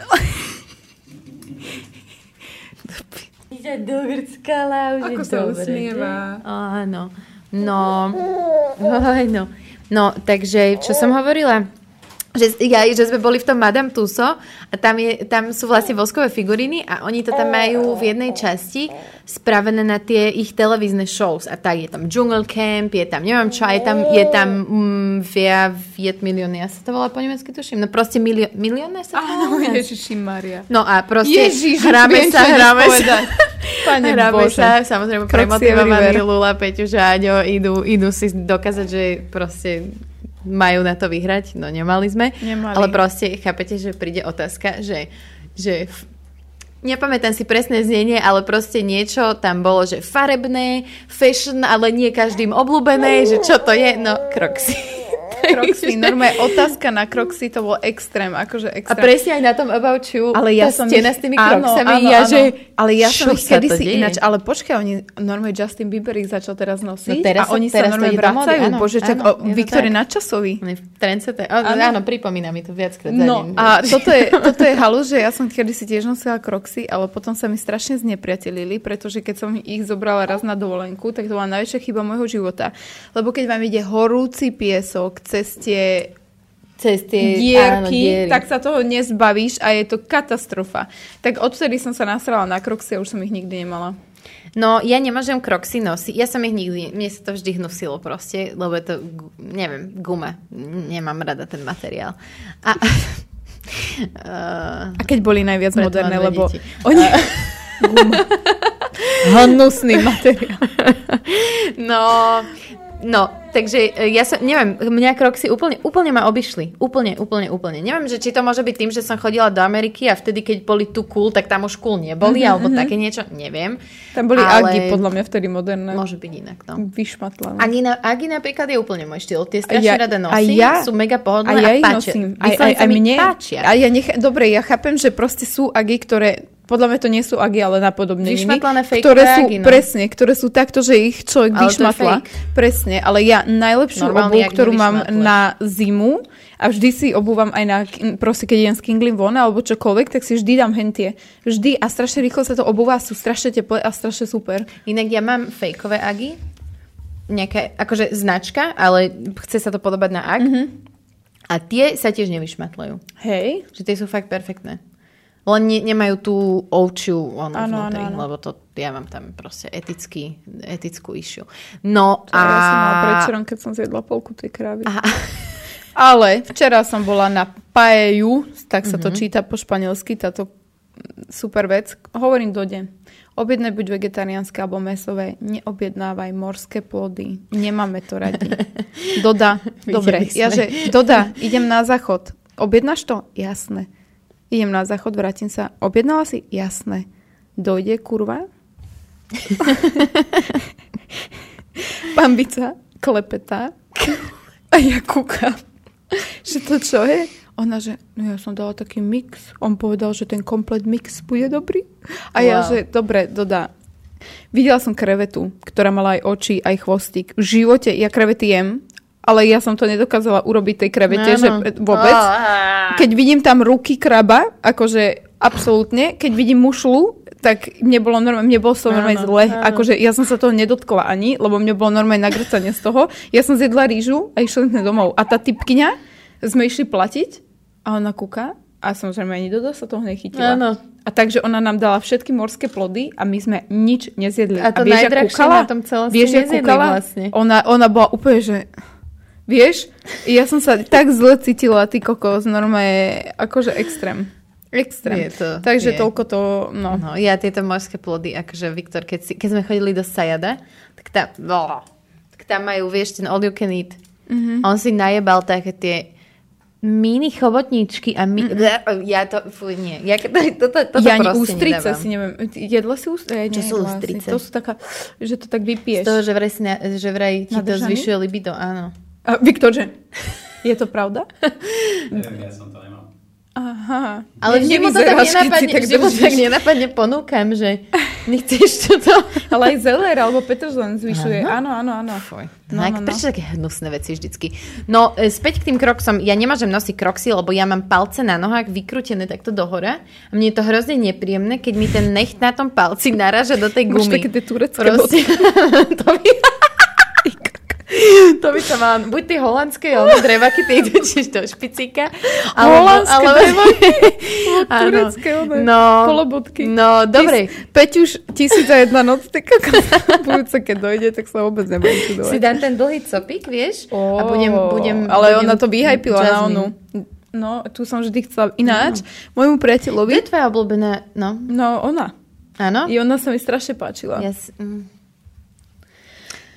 (laughs) Ide dogrckala, už Ako je sa dobre, usmieva. že? Áno. No. No. No, takže, čo som hovorila? Že, ja, že sme boli v tom Madame Tussauds a tam, je, tam sú vlastne voskové figuriny a oni to tam majú v jednej časti spravené na tie ich televízne shows a tak je tam Jungle Camp, je tam neviem čo, je tam, je tam mm, Via Viet Millionaire, sa to volá po nemecky tuším, no proste milio, Millionaire sa to Áno, volá? Ježiši Maria. No a proste Ježiš, hráme sa, hráme sa. Pane (laughs) hráme Bože. sa, samozrejme premotivovaní everywhere. Lula, Peťuš a Aďo idú, idú si dokázať, že proste majú na to vyhrať, no nemali sme. Nemali. Ale proste, chápete, že príde otázka, že, že nepamätám si presné znenie, ale proste niečo tam bolo, že farebné, fashion, ale nie každým obľúbené, že čo to je, no kroxy. (laughs) Kroxy, normálne otázka na Kroxy, to bol extrém, akože A extrém. presne aj na tom About You, ale ja tá som stena ich- s tými áno, kroksami, áno, ja áno. že ale ja čo som ich to kedysi ináč, ale počkaj, oni normálne Justin Bieber ich začal teraz nosiť No teraz a oni teraz sa to normálne vracajú. áno, Bože, čak, áno, o, je to Viktor je tak. nadčasový. On je v trendsetter. Áno, Áno. pripomína mi to viackrát No a toto je, toto je halu, že ja som kedysi tiež nosila kroxy, ale potom sa mi strašne znepriatelili, pretože keď som ich zobrala raz na dovolenku, tak to bola najväčšia chyba môjho života. Lebo keď vám ide horúci piesok cez tie Cez tie áno, dierky, diery. tak sa toho nezbavíš a je to katastrofa. Tak odvtedy som sa nasrala na kroxy a už som ich nikdy nemala. No, ja nemôžem kroxy nosiť. Ja som ich nikdy, mne sa to vždy hnusilo proste, lebo je to, neviem, guma. Nemám rada ten materiál. A, uh, (laughs) A keď boli najviac moderné, lebo deti. oni... (laughs) Hnusný materiál. no, no, Takže e, ja som, neviem, mňa kroksy úplne, úplne ma obišli. Úplne, úplne, úplne. Neviem, že či to môže byť tým, že som chodila do Ameriky a vtedy, keď boli tu cool, tak tam už cool neboli, Mhm, alebo také niečo, neviem. Tam boli Ale- agi, podľa mňa vtedy moderné. Môže byť inak, no. Vyšmatlané. Agi, na, Agi napríklad je úplne môj štýl. Tie strašne Ja- rada a nosím, ja- sú mega A pohodlné ja a, páčia. nosím. Aj, aj, sa aj mne. páčia. A ja nech, dobre, ja chápem, že proste sú agi, ktoré podľa mňa to nie sú agi, ale napodobneniny. Ktoré sú, agi, no. Presne, ktoré sú takto, že ich človek Ale vyšmatla. Presne, ale ja najlepšiu Normálny obu, ktorú mám nevyšmatleš. na zimu a vždy si obúvam aj na, proste keď idem s Kinglim von alebo čokoľvek, tak si vždy dám hentie. Vždy a strašne rýchlo sa to obúva, sú strašne teplé a strašne super. Inak ja mám fejkové Agi, nejaká, akože značka, ale chce sa to podobať na Ag. Mhm. A tie sa tiež nevyšmatlajú. Hej, Že tie sú fakt perfektné. Len ne, nemajú tú ovčiu ono Áno, vnútri, áno, áno. lebo to, ja mám tam proste etický, etickú issue. No a... a... ja som mala predčerom, keď som zjedla polku tej krávy. Aha. (laughs) Ale včera som bola na paeju, tak sa to číta po španielsky, táto super vec. Hovorím do deň. Objednaj buď vegetariánske alebo mesové, neobjednávaj morské plody. Nemáme to radi. (laughs) Doda, dobre, ja že, Doda, idem na záchod. Objednáš to? Jasné. Idem na záchod, vrátim sa. Objednala si? Jasné. Dojde, kurva? (laughs) Bambica klepetá a ja kúkam, že to čo je? Ona, že no ja som dala taký mix. On povedal, že ten komplet mix bude dobrý. A ja, Wow. že dobre, dodá. Videla som krevetu, ktorá mala aj oči, aj chvostík. V živote ja krevety jem, ale ja som to nedokázala urobiť tej krevete, že Áno. vôbec. Keď vidím tam ruky kraba, akože absolútne, keď vidím mušlu, tak mne bolo normálne, mne bolo toho normálne zle. áno. Akože ja som sa toho nedotkla ani, lebo mne bolo normálne nagrcanie z toho. Ja som zjedla rýžu a išli sme domov. A tá typkňa, sme išli platiť a ona kúka a samozrejme ani Dodo sa toho nechytila. Áno. A takže ona nám dala všetky morské plody a my sme nič nezjedli. A to vieš, kúkala? na tom celom vieš, kúkala? vlastne. Ona, ona bola úplne, že... Vieš? Ja som sa tak zle cítila, ty kokos, normálne, akože extrém. Extrém. Je to- takže je. toľko to, no. No, ja tieto morské plody, akože Viktor, keď, si, keď sme chodili do Sajada, tak tam, no, tak tam majú, vieš, ten all you can eat. Mhm. Mm-hmm. On si najebal také tie mini chobotničky a mi... Mm-hmm. Ja to, fuj, nie. Ja, to, (laughs) to, to, toto ja ani ústrice nedávam. si neviem. Jedla si ústrice? Čo sú ústrice? To sú taká, že to tak Z vypiješ. toho, že vraj, si na, že vraj ti to zvyšuje libido, áno. A, Viktor, že? Je to pravda? (laughs) Neviem, ja som to. Aha. Ale vždy mu to tak nenapadne, tak vždy mu tak nenapadne ponúkam, že nechceš toto. Ale aj zeler alebo petržlen zvyšuje. Áno, áno, áno. No, No, no, no. Prečo také hnusné veci vždycky? No, e, späť k tým kroksom. Ja nemôžem nosiť kroksy, lebo ja mám palce na nohách vykrútené takto dohora. A mne je to hrozne nepríjemné, keď mi ten necht na tom palci naráža do tej Máš gumy. také tie turecké Proste. (laughs) to by... to by sa mal, buď tie holandské, alebo drevaky, idú tiež (laughs) do špicíka. Holandské drevaky? (laughs) Áno. Turecké, No, kolobotky. no, dobre. Tis, Peťuš, tisíc a jedna noc, ty kokos. (laughs) Budúce, keď dojde, tak sa vôbec nebudem Si čudovať. dám ten dlhý copik, vieš? a budem, budem, Ale budem ona to vyhajpila na onu. No, tu som vždy chcela. Ináč, môjmu To priateľovi, je tvoja obľúbená, no. no ona. Áno? I ona sa mi strašne páčila. Ja, s- mm.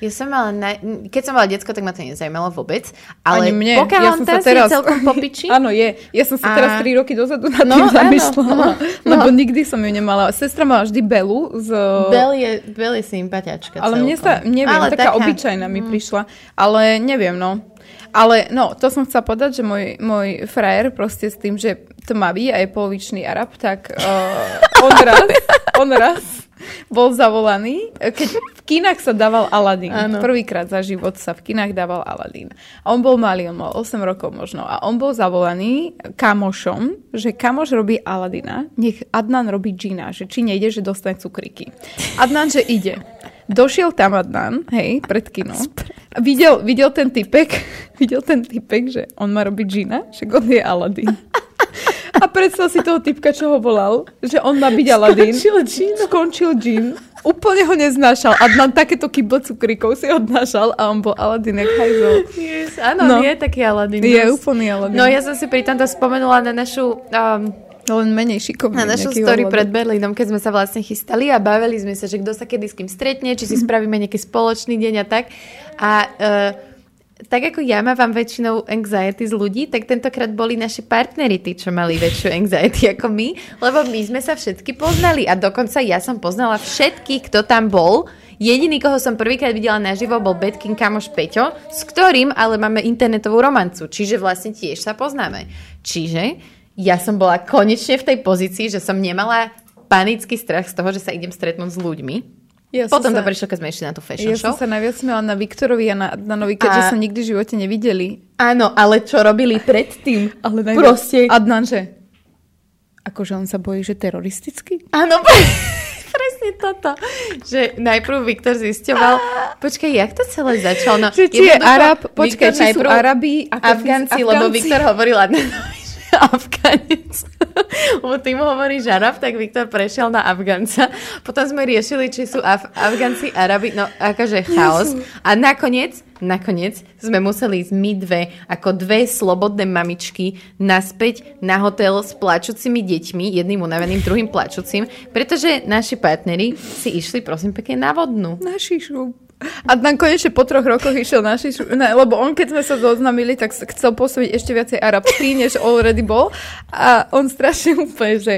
Ja som mala, na, keď som mala decko, tak ma to nezajímalo vôbec. Ale Ani mne. Pocahontas je celkom popiči. (laughs) Áno, je. Ja som sa A- teraz 3 roky dozadu nad No, tým áno, zamýšľala. no, (laughs) Lebo no. nikdy som ju nemala. Sestra mala vždy Belu z... Bel je, Bel je sympatiačka Ale mne sa, celkom. neviem, Ale taká, obyčajná mi prišla. Ale neviem, no. Ale no, to som chcela povedať, že môj, môj frajer proste s tým, že tmavý a je polovičný Arab, tak uh, on raz, (laughs) on raz bol zavolaný, keď v kinách sa dával Aladín. Prvýkrát za život sa v kinách dával Aladín. A on bol malý, on mal 8 rokov možno. A on bol zavolaný kamošom, že kamoš robí Aladina, nech Adnan robí Gina, že či nejde, že dostane cukriky. Adnan, že ide. Došiel tam Adnan, hej, pred kino. Videl, videl ten typek, (laughs) videl ten typek, že on má robiť Gina, že on je Aladín. A predstav si toho typka, čo ho volal, že on má byť Aladín. Skončil Gin. Skončil Gin. Úplne ho neznášal. Adnan takéto kyble cukrikov si odnášal a on bol Aladín jak hajzel. Yes, áno, No. no. je taký Aladin. Je dosť. úplný Aladín. No ja som si pri tomto spomenula na našu... Um, Len menej šikovný. na našu story ohľad. pred Berlínom, keď sme sa vlastne chystali a bavili sme sa, že kto sa kedy s kým stretne, či si spravíme nejaký spoločný deň a tak. A uh, tak ako ja mávam väčšinou anxiety z ľudí, tak tentokrát boli naši partneri tí, čo mali väčšiu anxiety (laughs) ako my, lebo my sme sa všetky poznali a dokonca ja som poznala všetkých, kto tam bol. Jediný, koho som prvýkrát videla naživo, bol Betkin kamoš Peťo, s ktorým ale máme internetovú romancu, čiže vlastne tiež sa poznáme. Čiže ja som bola konečne v tej pozícii, že som nemala panický strach z toho, že sa idem stretnúť s ľuďmi. Ja Potom som to sa, prišlo, keď sme išli na tú fashion ja show. som sa najviac smiala na Viktorovi a na Adnanovi, keďže A- sa nikdy v živote nevideli. Áno, ale čo robili predtým? Ale najviac- Proste... Adnan, že... Akože on sa bojí, že teroristicky? Áno, (laughs) presne toto. Že najprv Viktor zisťoval, počkaj, jak to celé začalo? No, Že či je Arab, počkaj, či sú Arabi, ako Afgánci, Afgánci. lebo Viktor hovoril Adnanovi, Afganec. (laughs) lebo ty mu hovoríš Arab, tak Viktor prešiel na Afgánca. Potom sme riešili, či sú Af- Afgánci, Arabi, no akože chaos. A nakoniec, nakoniec sme museli ísť my dve, ako dve slobodné mamičky, naspäť na hotel s plačúcimi deťmi, jedným unaveným, druhým plačúcim, pretože naši partneri si išli, prosím, pekne na vodnú. Na šišu. Adnan konečne po troch rokoch išiel na šišu, ne, lebo on keď sme sa zoznamili, tak chcel pôsobiť ešte viacej arabský, než already bol. A on strašne úplne, že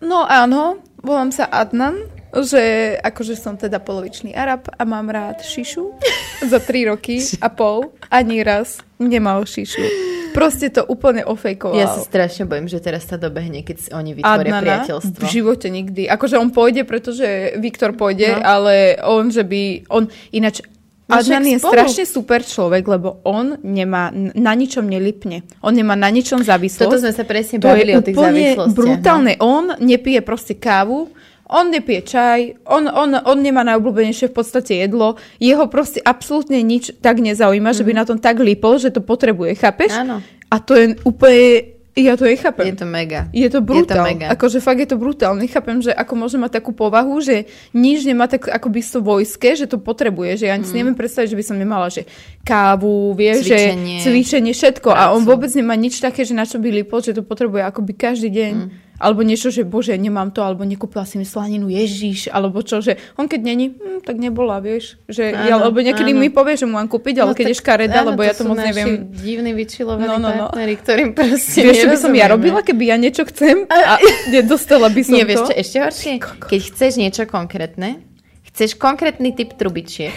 no áno, volám sa Adnan, že akože som teda polovičný Arab a mám rád šišu za tri roky (laughs) a pol. Ani raz nemal šišu. Proste to úplne ofejkoval. Ja sa strašne bojím, že teraz sa dobehne, keď oni vytvoria Adnana priateľstvo. v živote nikdy. Akože on pôjde, pretože Viktor pôjde, No. ale on, že by... On, ináč, No Adnan je spolu. strašne super človek, lebo on nemá, na ničom nelipne. On nemá na ničom závislosť. Toto sme sa presne to bavili o tých závislostiach. no. brutálne. On nepije proste kávu, on nepije čaj, on, on, on nemá najobľúbenejšie v podstate jedlo, jeho proste absolútne nič tak nezaujíma, že by na tom tak lípol, že to potrebuje, chápeš? Mhm. Áno. A to je úplne, ja to nechápem. Je to mega. Je to brutál. mega. Akože fakt je to brutál. Nechápem, že ako môže mať takú povahu, že nič nemá tak ako by to vojske, že to potrebuje, že ja si neviem predstaviť, že by som nemala, že kávu, Cvičenie. že cvičenie, všetko. A on Prácu. vôbec nemá nič také, že na čo by lipol, že to potrebuje akoby každý deň. Alebo niečo, že bože, nemám to, alebo nekúpila si mi slaninu, ježiš, alebo čo, že on keď není, hm, tak nebola, vieš. Že ja, Áno, alebo niekedy áno. mi povie, že mu mám kúpiť, ale keď je tak škareda, áno, lebo ja to moc neviem. divní vyčilovaní No, no, no. partneri, ktorým proste Vieš, čo by som ja robila, keby ja niečo chcem a nedostala by som Nie, to? vieš čo, ešte horšie? Keď chceš niečo konkrétne, chceš konkrétny typ trubičiek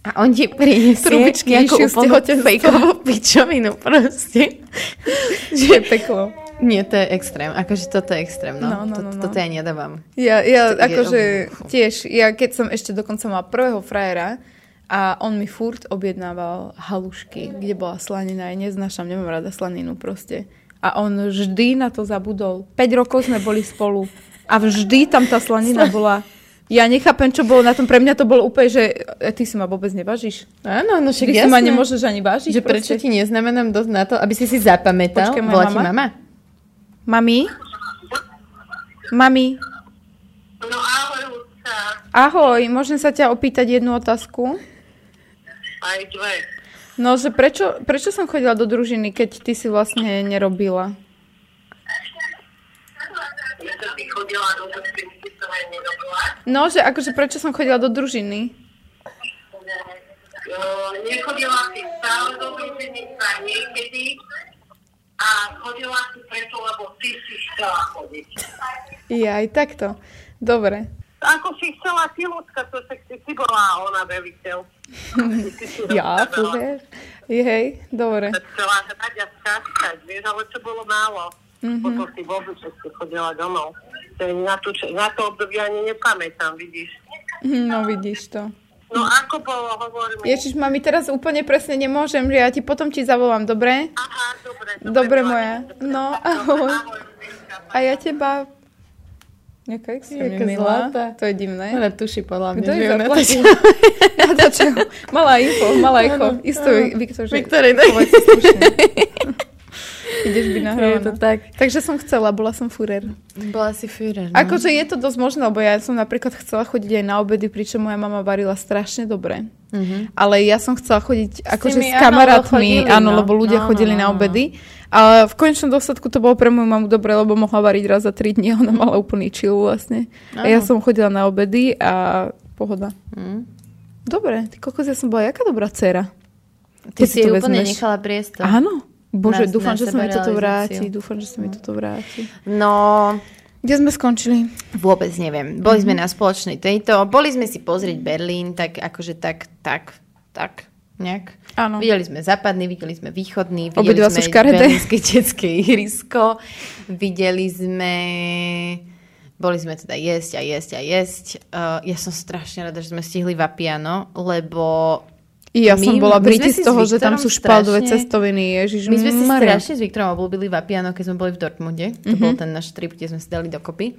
a on ti priniesie Trubičky nejakú úplnú fejkovú pičovinu proste. že je peklo. Nie, to je extrém. Akože toto je extrém, no. No, no, to, no, no. Toto ja nedávam. Ja, ja To je- akože uf. tiež, ja keď som ešte dokonca mala prvého frajera a on mi furt objednával halušky, kde bola slanina, ja neznášam, nemám rada slaninu proste. A on vždy na to zabudol. 5 rokov sme boli spolu a vždy tam tá slanina bola. Ja nechápem, čo bolo na tom. Pre mňa to bolo úplne, že e, ty si ma vôbec nevážiš. Áno, no však Ty si ma nemôžeš ani vážiť. Že prečo proste. ti neznamenám dosť na to, aby si si zapamätal? Počkaj, moja mama? mama? Mami? Mami? No ahoj, Lucka. Ahoj, môžem sa ťa opýtať jednu otázku? Aj dve. No, že prečo, prečo som chodila do družiny, keď ty si vlastne nerobila? No, že akože prečo som chodila do družiny? Jo, nechodila si stále do družiny, sa niekedy. A chodila si preto, lebo ty si chcela chodiť. Ja aj takto. Dobre. Ako si chcela ty, Lucka, to však ty si bola ona veliteľ. Si (laughs) Ja. Je, hej, dobre. Tak chcela hrať a skáčať, vieš, ale čo bolo málo. Mm-hmm. Potom si vôbec ešte chodila domov. To na, to, na to obdobie ani nepamätám, vidíš. No, vidíš to. No ako bolo, hovor mi. Ježiš, mami, teraz úplne presne nemôžem, že ja ti potom ti zavolám, dobre? Aha, dobre. Dobre, moja. No, ahoj. Ahoj, Miška. A ja teba... Jaká extrémne milá. To je divné. Ona tuší podľa mňa. Kto je zaplatil? (laughs) točí- Natáčam. Malá info, malá info. Isto. Viktor, že... Viktorín. (laughs) Ideš Je nahrávaná. to tak. Takže som chcela, bola som furer. Bola si Führer, no. Akože je to dosť možné, lebo ja som napríklad chcela chodiť aj na obedy, pričom moja mama varila strašne dobre. Mhm. Ale ja som chcela chodiť akože s áno, kamarátmi, lebo chodili, áno, no. lebo ľudia No, no, chodili no, na no. obedy. Ale v konečnom dôsledku to bolo pre moju mamu dobre, lebo mohla variť raz za 3 dní, ona mala úplný chill vlastne. A ja Áno. som chodila na obedy a pohoda. Mm. Dobre, ty kokos, ja som bola jaká dobrá dcera. Ty Keď si jej úplne nechala priestor. Áno. Bože, Na- dúfam, na že sa mi toto vráti. Dúfam, že sa mi toto vráti. No, Kde sme skončili? vôbec neviem. Boli sme na spoločnej tejto, boli sme si pozrieť Berlín, tak akože tak, tak, tak, nejak. Áno. Videli sme západný, videli sme východný, videli Obidva sme sú berlínske detské ihrisko, videli sme... Boli sme teda jesť a jesť a jesť. Uh, ja som strašne rada, že sme stihli Vapiano, lebo I ja som My- bola my briti z toho, že tam sú špaldové strašne- cestoviny. Ježiš, My sme si Maria. strašne s Viktorom obľúbili Vapiano, keď sme boli v Dortmunde. To bol ten náš trip, kde sme si dali dokopy.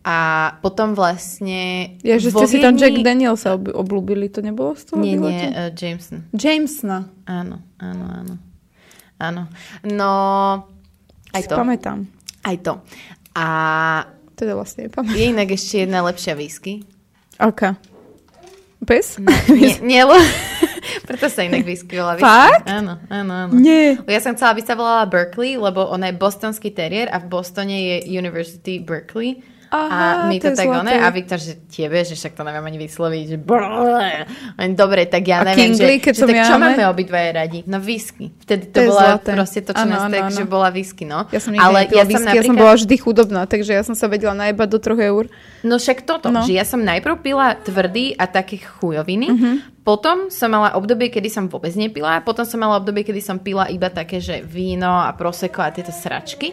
A potom vlastne... Ja, že ste si tam Viedni- Jack Danielsa ob- oblúbili, to nebolo z toho Nie, nie, uh, Jameson. Jamesona. Áno, áno, áno. Áno. No, aj Si to. pamätám. Aj to. A Teda vlastne nepamätám. je inak ešte jedna lepšia whisky. Aká? Pes? (laughs) Nie, nie lo... Preto sa inak whisky. Fakt? Áno, áno, áno. Nie. Ja som chcela, aby sa volala Berkeley, lebo ona je bostonský terier a v Bostone je University Berkeley. Aha, a my to to, tak one, a Viktor, že tebe, že však to neviem ani vysloviť, že brrr. Dobre, tak ja A neviem, Kingley, že, že tak čo máme? obidvaje radi? No whisky. Vtedy To to, bola zlaté. proste to, čo nás áno, tak, áno. že bola whisky, no. Ja som Ale ja som whisky, ja som napríklad... bola vždy chudobná, takže ja som sa vedela najebať do 3 eur. No však toto, No. že ja som najprv pila tvrdý a také chujoviny, Mhm. potom som mala obdobie, kedy som vôbec nepila, potom som mala obdobie, kedy som pila iba také, že víno a proseko a tieto sračky.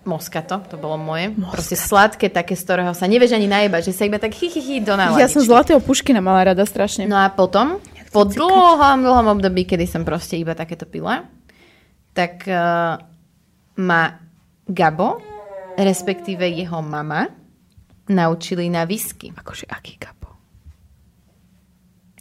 Moskato, to bolo moje. Proste sladké, také, z ktorého sa nevieš ani najebať, že sa iba tak hy, hy, hy do Ja som náladičky. Zlatého Puškina mala rada strašne. No a potom, po dlhom, dlhom období, kedy som proste iba takéto pila, tak uh, ma Gabo, respektíve jeho mama, naučili na whisky. Akože aký kapo?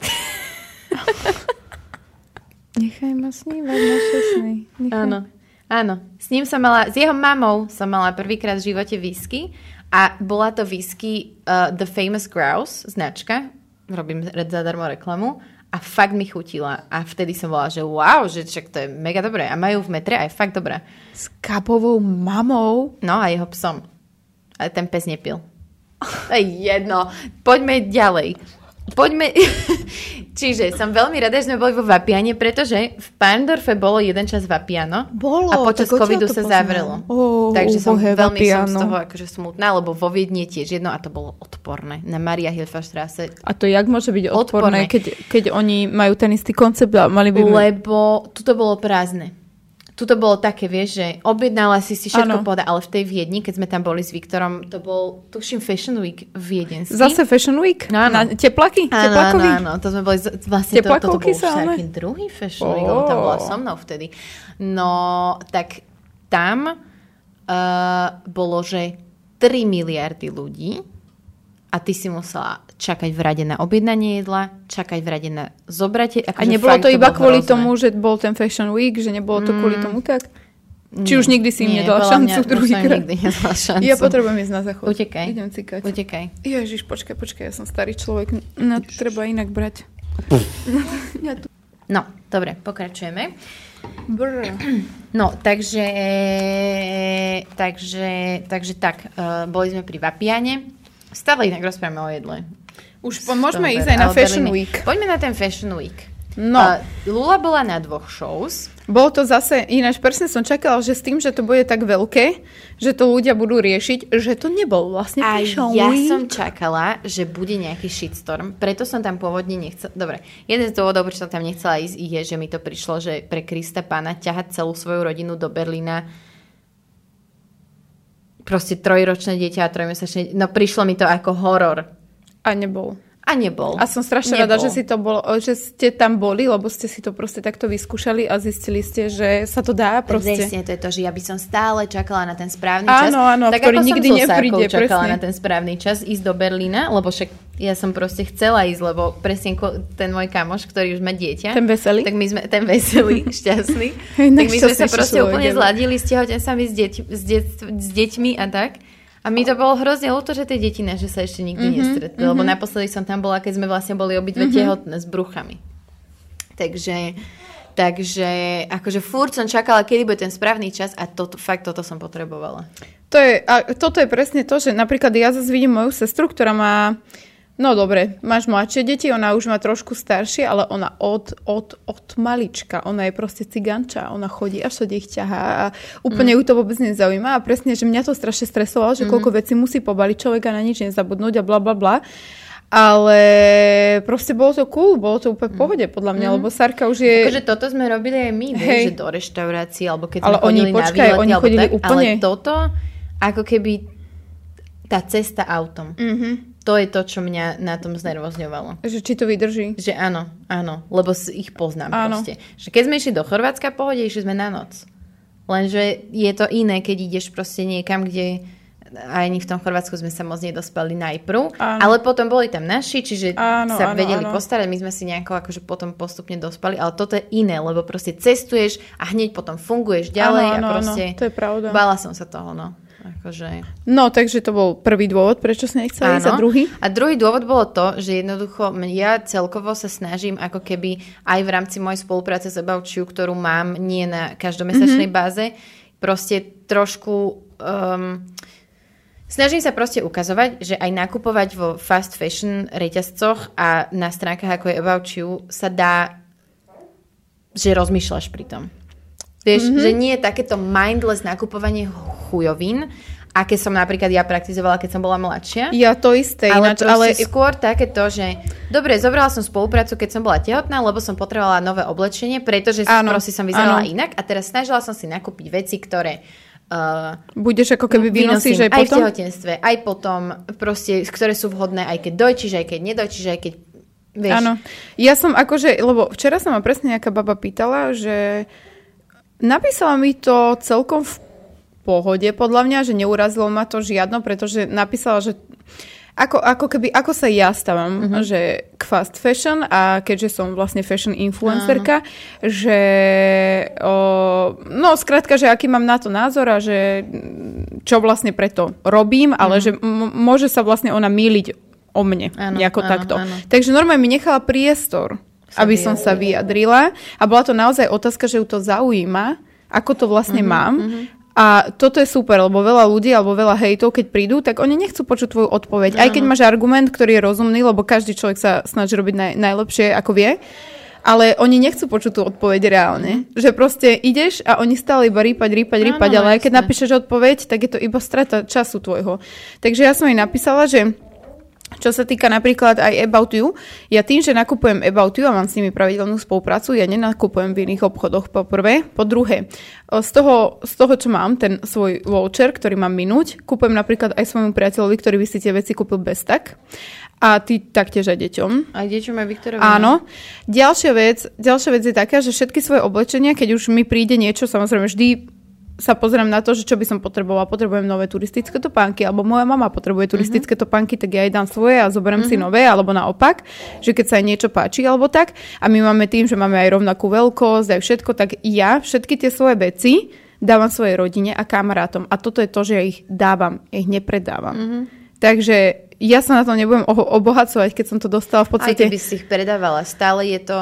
(laughs) Nechaj ma snívať naše sny. Nechaj... Áno, áno. S ním som mala, s jeho mamou som mala prvýkrát v živote whisky a bola to whisky uh, The Famous Grouse, značka, robím zadarmo reklamu a fakt mi chutila a vtedy som bola, že wow, že však to je mega dobré a majú v metre aj fakt dobré. S kapovou mamou? No a jeho psom. Ale ten pes nepil. To je jedno. Poďme ďalej. Poďme... (laughs) Čiže som veľmi rada, že sme boli vo Vapiane, pretože v Pandorfe bolo jeden čas Vapiano. Bolo, A počas covidu sa poznám. zavrelo. Ó, Takže som ubohé veľmi som z Vapiano. toho akože smutná, lebo vo Viedni je tiež jedno a to bolo odporné. Na Maria Hilferstrasse. A to jak môže byť odporné, Odporné. keď, keď oni majú ten istý koncept a mali by... Lebo tuto bolo prázdne. Tuto bolo také, vieš, že objednala si si všetko poda, ale v tej Viedni, keď sme tam boli s Viktorom, to bol, tuším, Fashion Week viedenský. Zase Fashion Week? No, áno. Na teplaky? Áno, áno, Teplakový? áno, to sme boli, vlastne to, toto bol už sa, ale? taký druhý fashion week, lebo tam bola so mnou vtedy. No, tak tam uh, bolo, že 3 miliardy ľudí a ty si musela čakať v rade na objednanie jedla, čakať v rade na zobrate. A Akože nebolo to iba bolo kvôli hrozné. tomu, že bol ten Fashion Week, že nebolo to kvôli tomu tak? Či už nikdy si im Nie, nedala šancu druhýkrát? nikdy nedala šancu. Ja potrebujem ísť na záchod. Utekaj. Idem cikať. Utekaj. Ježiš, počkaj, počkaj, ja som starý človek. No, treba inak brať. (laughs) No, dobre, pokračujeme. Brr. No, takže, takže, takže tak, uh, boli sme pri Vapiane. Stále inak rozprávame o jedle. Už po, môžeme Dobre, ísť aj na Fashion. Week. Poďme na ten Fashion Week. No. Uh, Lula bola na dvoch shows. Bolo to zase, ináč presne som čakala, že s tým, že to bude tak veľké, že to ľudia budú riešiť, že to nebol vlastne A Fashion ja Week. som čakala, že bude nejaký shitstorm, preto som tam pôvodne nechcela... Dobre, jeden z dôvodov, prečo som tam nechcela ísť, je, že mi to prišlo, že pre Krista pána ťahať celú svoju rodinu do Berlína proste trojročné dieťa a trojmesačné... No prišlo mi to ako horor. A nebol. A nebol. A som strašne Nebol. rada, že, si to bolo, že ste tam boli, lebo ste si to proste takto vyskúšali a zistili ste, že sa to dá proste. Presne, to je to, že ja by som stále čakala na ten správny čas. Áno, áno, tak ktorý nikdy nepríde, čakala presne. na ten správny čas ísť do Berlína, lebo však ja som proste chcela ísť, lebo presne ten môj kamoš, ktorý už má dieťa. Ten veselý? Tak my sme, ten veselý, (laughs) šťastný. Tak my sme sa proste človek, úplne zladili s tehotenstvami s, deť, s, deť, s deťmi a tak. A mi to bolo hrozne ľúto, že tie deti naše sa ešte nikdy Mhm, mm-hmm, nestretli, lebo naposledy som tam bola, keď sme vlastne boli obidve mm-hmm. tehotné s bruchami. Takže, takže akože furt som čakala, kedy bude ten správny čas a toto, fakt toto som potrebovala. To je, a toto je presne to, že napríklad ja zase vidím moju sestru, ktorá má No dobre, máš mladšie deti, ona už má trošku staršie, ale ona od, od, od malička, ona je proste ciganča, ona chodí až sa ich ťahá a úplne mm. ju to vôbec nezaujíma a presne, že mňa to strašne stresovalo, že mm. koľko vecí musí pobaliť človek a na nič nezabudnúť a bla bla bla. Ale proste bolo to cool, bolo to úplne v pohode podľa mňa, mm. lebo Sarka už je... Akože toto sme robili aj my, vieš, že do reštaurácie, alebo keď ale sme chodili oni, počkaj, na výlety, oni chodili tak, úplne... ale toto, ako keby tá cesta autom. Mm-hmm. To je to, čo mňa na tom znervozňovalo. Že či to vydrží. Že áno, áno, lebo ich poznám Áno. proste. Že keď sme išli do Chorvátska, pohode, išli sme na noc. Lenže je to iné, keď ideš proste niekam, kde ani v tom Chorvátsku sme sa moc nedospeli najprv, Áno. ale potom boli tam naši, čiže Áno, sa áno, vedeli áno. postarať, my sme si nejako akože potom postupne dospali, ale toto je iné, lebo proste cestuješ a hneď potom funguješ ďalej Áno, áno, a proste áno, to je pravda. bála som sa toho, no. Akože... No, takže to bol prvý dôvod, prečo si nechcela ísť a druhý? A druhý dôvod bolo to, že jednoducho ja celkovo sa snažím ako keby aj v rámci mojej spolupráce s About You, ktorú mám nie na každomesačnej Mhm. mm-hmm. báze, proste trošku... Um, snažím sa proste ukazovať, že aj nakupovať vo fast fashion reťazcoch a na stránkach ako je About You sa dá, že rozmýšľaš pri tom. Vieš, mm-hmm. že nie je takéto mindless nakupovanie chujovín, aké som napríklad ja praktizovala, keď som bola mladšia. Ja to isté, Ale, ináč, ale skôr takéto, že dobre, zobrala som spoluprácu, keď som bola tehotná, lebo som potrebovala nové oblečenie, pretože Áno, proste som vyzerala áno. inak a teraz snažila som si nakúpiť veci, ktoré uh, budeš ako keby vynosíš aj aj v potom? tehotenstve, aj potom proste, ktoré sú vhodné, aj keď dojčíš, aj keď nedojčíš, aj keď vieš. Áno. Ja som akože, lebo včera sa ma presne nejaká baba pýtala, že napísala mi to celkom v pohode, podľa mňa, že neurazilo ma to žiadno, pretože napísala, že ako, ako keby, ako sa ja stávam, Mhm. uh-huh. že k fast fashion a keďže som vlastne fashion influencerka, že o, no skrátka, že aký mám na to názor a že mm, čo vlastne preto robím, ale uh-huh. že m- môže sa vlastne ona míliť o mne. Áno, nejako áno, takto. áno. Takže normálne mi nechala priestor, Sa aby som sa vyjadrila a bola to naozaj otázka, že ju to zaujíma, ako to vlastne Mhm, mám. A toto je super, lebo veľa ľudí alebo veľa hejtov, keď prídu, tak oni nechcú počuť tvoju odpoveď. Aj keď máš argument, ktorý je rozumný, lebo každý človek sa snaží robiť naj, najlepšie, ako vie. Ale oni nechcú počuť tú odpoveď reálne. Že proste ideš a oni stále iba rýpať, rýpať, Áno, rýpať, ale aj keď napíšeš odpoveď, tak je to iba strata času tvojho. Takže ja som jej napísala, že čo sa týka napríklad aj About You, ja tým, že nakupujem About You a mám s nimi pravidelnú spoluprácu, ja nenakupujem v iných obchodoch po prvé. Po druhé, z toho, z toho, čo mám, ten svoj voucher, ktorý mám minúť, kupujem napríklad aj svojmu priateľovi, ktorý by si tie veci kúpil bez tak. A ty taktiež aj deťom. A deťom aj Viktorovi. Áno. Ďalšia vec, ďalšia vec je taká, že všetky svoje oblečenia, keď už mi príde niečo, samozrejme vždy sa pozriem na to, že čo by som potrebovala. Potrebujem nové turistické topánky, alebo moja mama potrebuje turistické Mhm. topánky, tak ja jej dám svoje a zoberiem si nové, alebo naopak, že keď sa jej niečo páči, alebo tak. A my máme tým, že máme aj rovnakú veľkosť, aj všetko, tak ja všetky tie svoje veci dávam svojej rodine a kamarátom. A toto je to, že ja ich dávam, ja ich nepredávam. Mhm. Takže ja sa na to nebudem obohacovať, keď som to dostala v Aj podstate... keby si ich predávala, stále je to,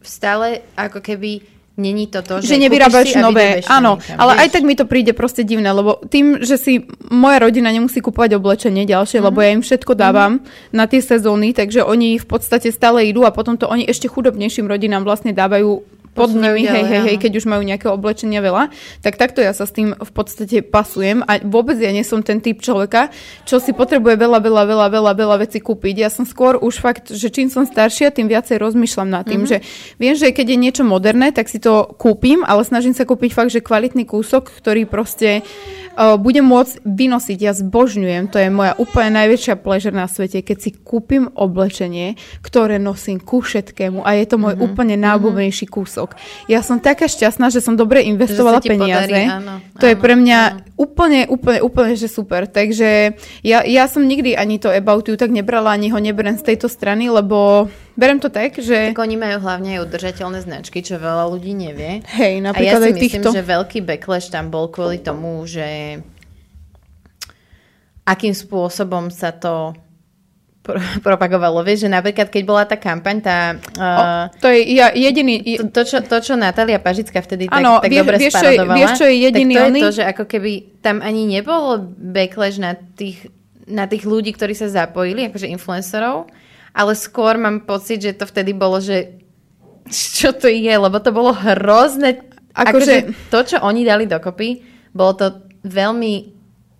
stále ako keby není to to, že, že nevyrábaš nové, áno, niekam, ale vieš. aj tak mi to príde proste divné, lebo tým, že si moja rodina nemusí kupovať oblečenie ďalšie, Mhm. lebo ja im všetko dávam na tie sezóny, takže oni v podstate stále idú a potom to oni ešte chudobnejším rodinám vlastne dávajú pod nimi, hej, ďalej, hej, hej, áno. keď už majú nejaké oblečenia veľa, tak takto ja sa s tým v podstate pasujem a vôbec ja nie som ten typ človeka, čo si potrebuje veľa, veľa, veľa, veľa, veľa vecí kúpiť. Ja som skôr už fakt, že čím som staršia, tým viacej rozmýšľam nad tým, mm-hmm. že viem, že keď je niečo moderné, tak si to kúpim, ale snažím sa kúpiť fakt, že kvalitný kúsok, ktorý proste uh, budem môcť vynosiť. Ja zbožňujem, to je moja úplne najväčšia pleasure na svete, keď si kúpim oblečenie, ktoré nosím ku všetkému a je to môj mm-hmm. úplne najobľúbenejší kúsok. Ja som taká šťastná, že som dobre investovala Že peniaze. podarí, áno, to je áno, pre mňa áno. úplne, úplne, úplne, že super. Takže ja, ja som nikdy ani to About You tak nebrala, ani ho neberem z tejto strany, lebo berem to tak, že Tak oni majú hlavne aj udržateľné značky, čo veľa ľudí nevie. hej, A ja napríklad si myslím, týchto. že veľký backlash tam bol kvôli tomu, že akým spôsobom sa to (laughs) propagovalo. Vieš, že napríklad, keď bola tá kampaň, tá... O, Uh, to je ja, jediný... to, to, čo, to, čo Natália Pažická vtedy tak, Áno, tak vieš- dobre vieš, čo je- vieš, čo je jediný tak to oný? je to, že ako keby tam ani nebolo backlash na tých na tých ľudí, ktorí sa zapojili, akože influencerov, ale skôr mám pocit, že to vtedy bolo, že (laughs) čo to je, lebo to bolo hrozné. Akože, akože to, čo oni dali dokopy, bolo to veľmi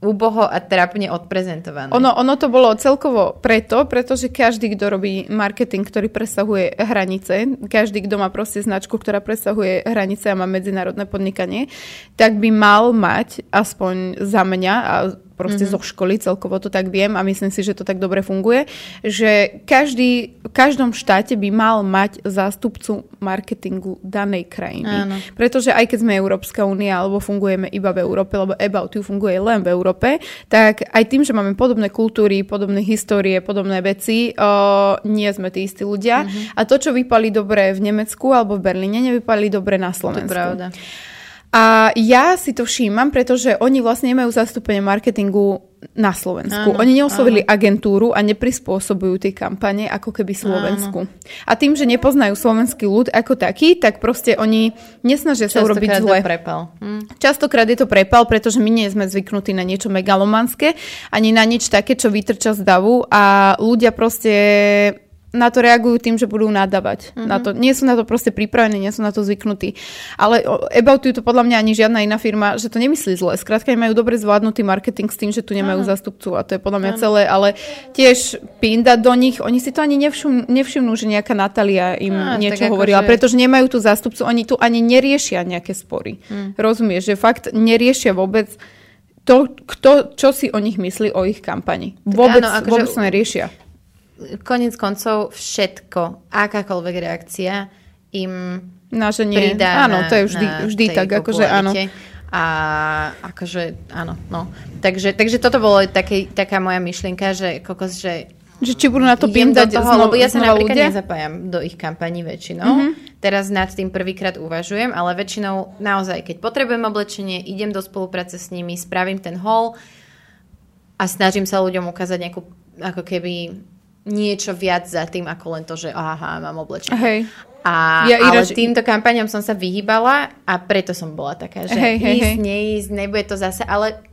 úboho a trápne odprezentované. Ono, ono to bolo celkovo preto, pretože každý, kto robí marketing, ktorý presahuje hranice, každý, kto má proste značku, ktorá presahuje hranice a má medzinárodné podnikanie, tak by mal mať aspoň za mňa a proste mm-hmm. zo školy, celkovo to tak viem a myslím si, že to tak dobre funguje, že každý, v každom štáte by mal mať zástupcu marketingu danej krajiny. Áno. Pretože aj keď sme Európska únia alebo fungujeme iba v Európe, lebo About You funguje len v Európe, tak aj tým, že máme podobné kultúry, podobné histórie, podobné veci, o, nie sme tí istí ľudia. Mm-hmm. A to, čo vypali dobre v Nemecku alebo v Berlíne, nevypali dobre na Slovensku. To je pravda. A ja si to všímam, pretože oni vlastne nemajú zastúpenie marketingu na Slovensku. Áno, oni neoslovili áno. agentúru a neprispôsobujú tie kampane ako keby Slovensku. Áno. A tým, že nepoznajú slovenský ľud ako taký, tak proste oni nesnažia sa urobiť zle. prepal. Hm. Častokrát je to prepal, pretože my nie sme zvyknutí na niečo megalomanské, ani na nič také, čo vytrča z davu a ľudia proste na to reagujú tým, že budú nadávať. Mm-hmm. Na to, nie sú na to proste pripravení, nie sú na to zvyknutí. Ale About You to podľa mňa ani žiadna iná firma, že to nemyslí zle. Skrátka, majú dobre zvládnutý marketing s tým, že tu nemajú Áno. zastupcu a to je podľa mňa Áno. celé, ale tiež pinda do nich, oni si to ani nevšim, nevšimnú, že nejaká Natália im Á, niečo hovorila, že... pretože nemajú tu zástupcu, oni tu ani neriešia nejaké spory. Mm. Rozumieš, že fakt neriešia vôbec to, kto, čo si o nich myslí, o ich kampani. Vôbec, áno, akože, vôbec to neriešia konec koncov všetko, akákoľvek reakcia im na, že nie. pridá Áno, to je vždy, vždy tak, akože áno. A akože áno, no. Takže, takže toto bolo také, taká moja myšlienka, že kokos, že že či budú na to pindať toho, lebo ja sa napríklad ľudia? nezapájam do ich kampaní väčšinou. Mm-hmm. Teraz nad tým prvýkrát uvažujem, ale väčšinou naozaj, keď potrebujem oblečenie, idem do spolupráce s nimi, spravím ten haul a snažím sa ľuďom ukázať nejakú ako keby niečo viac za tým, ako len to, že aha, mám oblečenie. Hej. A, ja ale ináč... týmto kampaniam som sa vyhýbala a preto som bola taká, že hej, hej, ísť, hej. neísť, nebude to zase, ale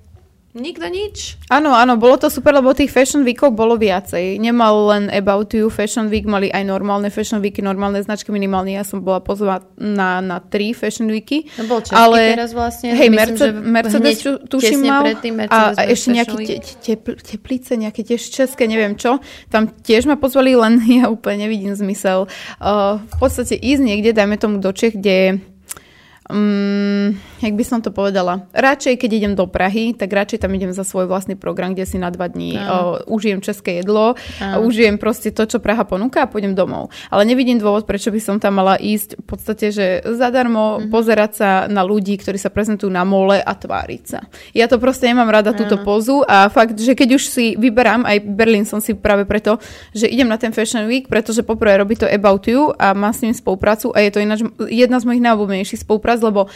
Nikto nič. Áno, áno, bolo to super, lebo tých Fashion Weekov bolo viacej. Nemal len About You Fashion Week, mali aj normálne Fashion Weeky, normálne značky minimálne. Ja som bola pozvaná na, na tri Fashion Weeky. No bol ale, teraz vlastne. Hej, Myslím, Mercedes, tuším mal. A, a ešte nejaké te, tepl, teplice, nejaké tiež české, neviem čo. Tam tiež ma pozvali, len (laughs) ja úplne nevidím zmysel. Uh, v podstate ísť niekde, dajme tomu do Čech, kde um, jak by som to povedala, radšej keď idem do Prahy, tak radšej tam idem za svoj vlastný program, kde si na dva dní uh, užijem české jedlo, a užijem proste to, čo Praha ponúka a pôjdem domov. Ale nevidím dôvod, prečo by som tam mala ísť v podstate, že zadarmo uh-huh. pozerať sa na ľudí, ktorí sa prezentujú na mole a tváriť sa. Ja to proste nemám rada túto pozu a fakt, že keď už si vyberám, aj Berlín som si práve preto, že idem na ten Fashion Week, pretože poprvé robí to About You a má s ním spoluprácu a je to ináč jedna z mojich najobľúbenejších spoluprác, lebo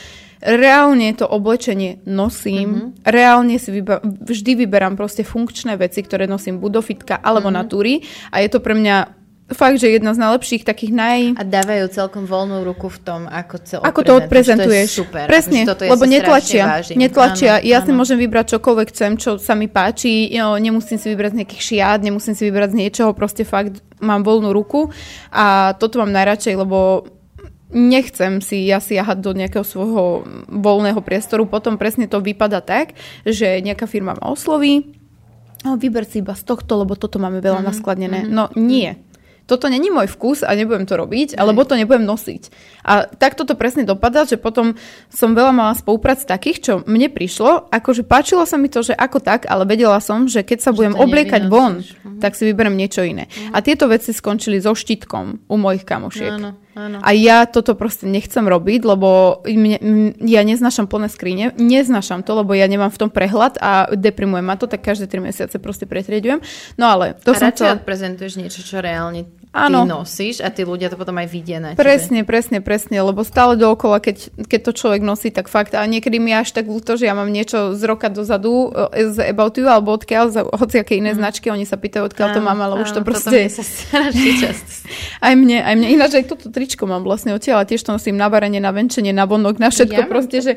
reálne to oblečenie nosím, mm-hmm. reálne si vyba- vždy vyberám proste funkčné veci, ktoré nosím buď do fitka alebo mm-hmm. na túry a je to pre mňa fakt, že jedna z najlepších takých naj... A dávajú celkom voľnú ruku v tom, ako, to ako to odprezentuješ. To je super. Presne, akože lebo netlačia. netlačia. Áno, ja áno. si môžem vybrať čokoľvek chcem, čo sa mi páči. Jo, nemusím si vybrať z nejakých šiat, nemusím si vybrať z niečoho, proste fakt mám voľnú ruku a toto mám najradšej, lebo nechcem si ja siahať do nejakého svojho voľného priestoru, potom presne to vypada tak, že nejaká firma ma osloví, no, vyber si iba z tohto, lebo toto máme veľa mm-hmm. naskladnené. Mm-hmm. No nie toto není môj vkus a nebudem to robiť, alebo to nebudem nosiť. A takto to presne dopadá, že potom som veľa mala spoluprác takých, čo mne prišlo, akože páčilo sa mi to, že ako tak, ale vedela som, že keď sa že budem obliekať von, uh-huh. tak si vyberiem niečo iné. Uh-huh. A tieto veci skončili so štítkom u mojich kamošiek. Áno. Áno. A ja toto proste nechcem robiť, lebo mne, ja neznášam plné skrine, neznášam to, lebo ja nemám v tom prehľad a deprimujem ma to, tak každé 3 mesiace proste pretriedujem. No ale to a som radšej to... odprezentuješ niečo, čo reálne Áno. ty nosíš a tí ľudia to potom aj vidia na tebe. Presne, presne, presne, lebo stále dookola, keď, keď to človek nosí, tak fakt. A niekedy mi až tak ľúto, že ja mám niečo z roka dozadu e, z About You, alebo odkiaľ, z hociaké iné značky, oni sa pýtajú, odkiaľ to mám, ale už to áno, proste... Sa (laughs) často Aj mne, aj mne. Ináč aj toto tričko mám vlastne odtiaľ, a tiež to nosím na varenie, na venčenie, na vonok, na všetko Ja proste, že...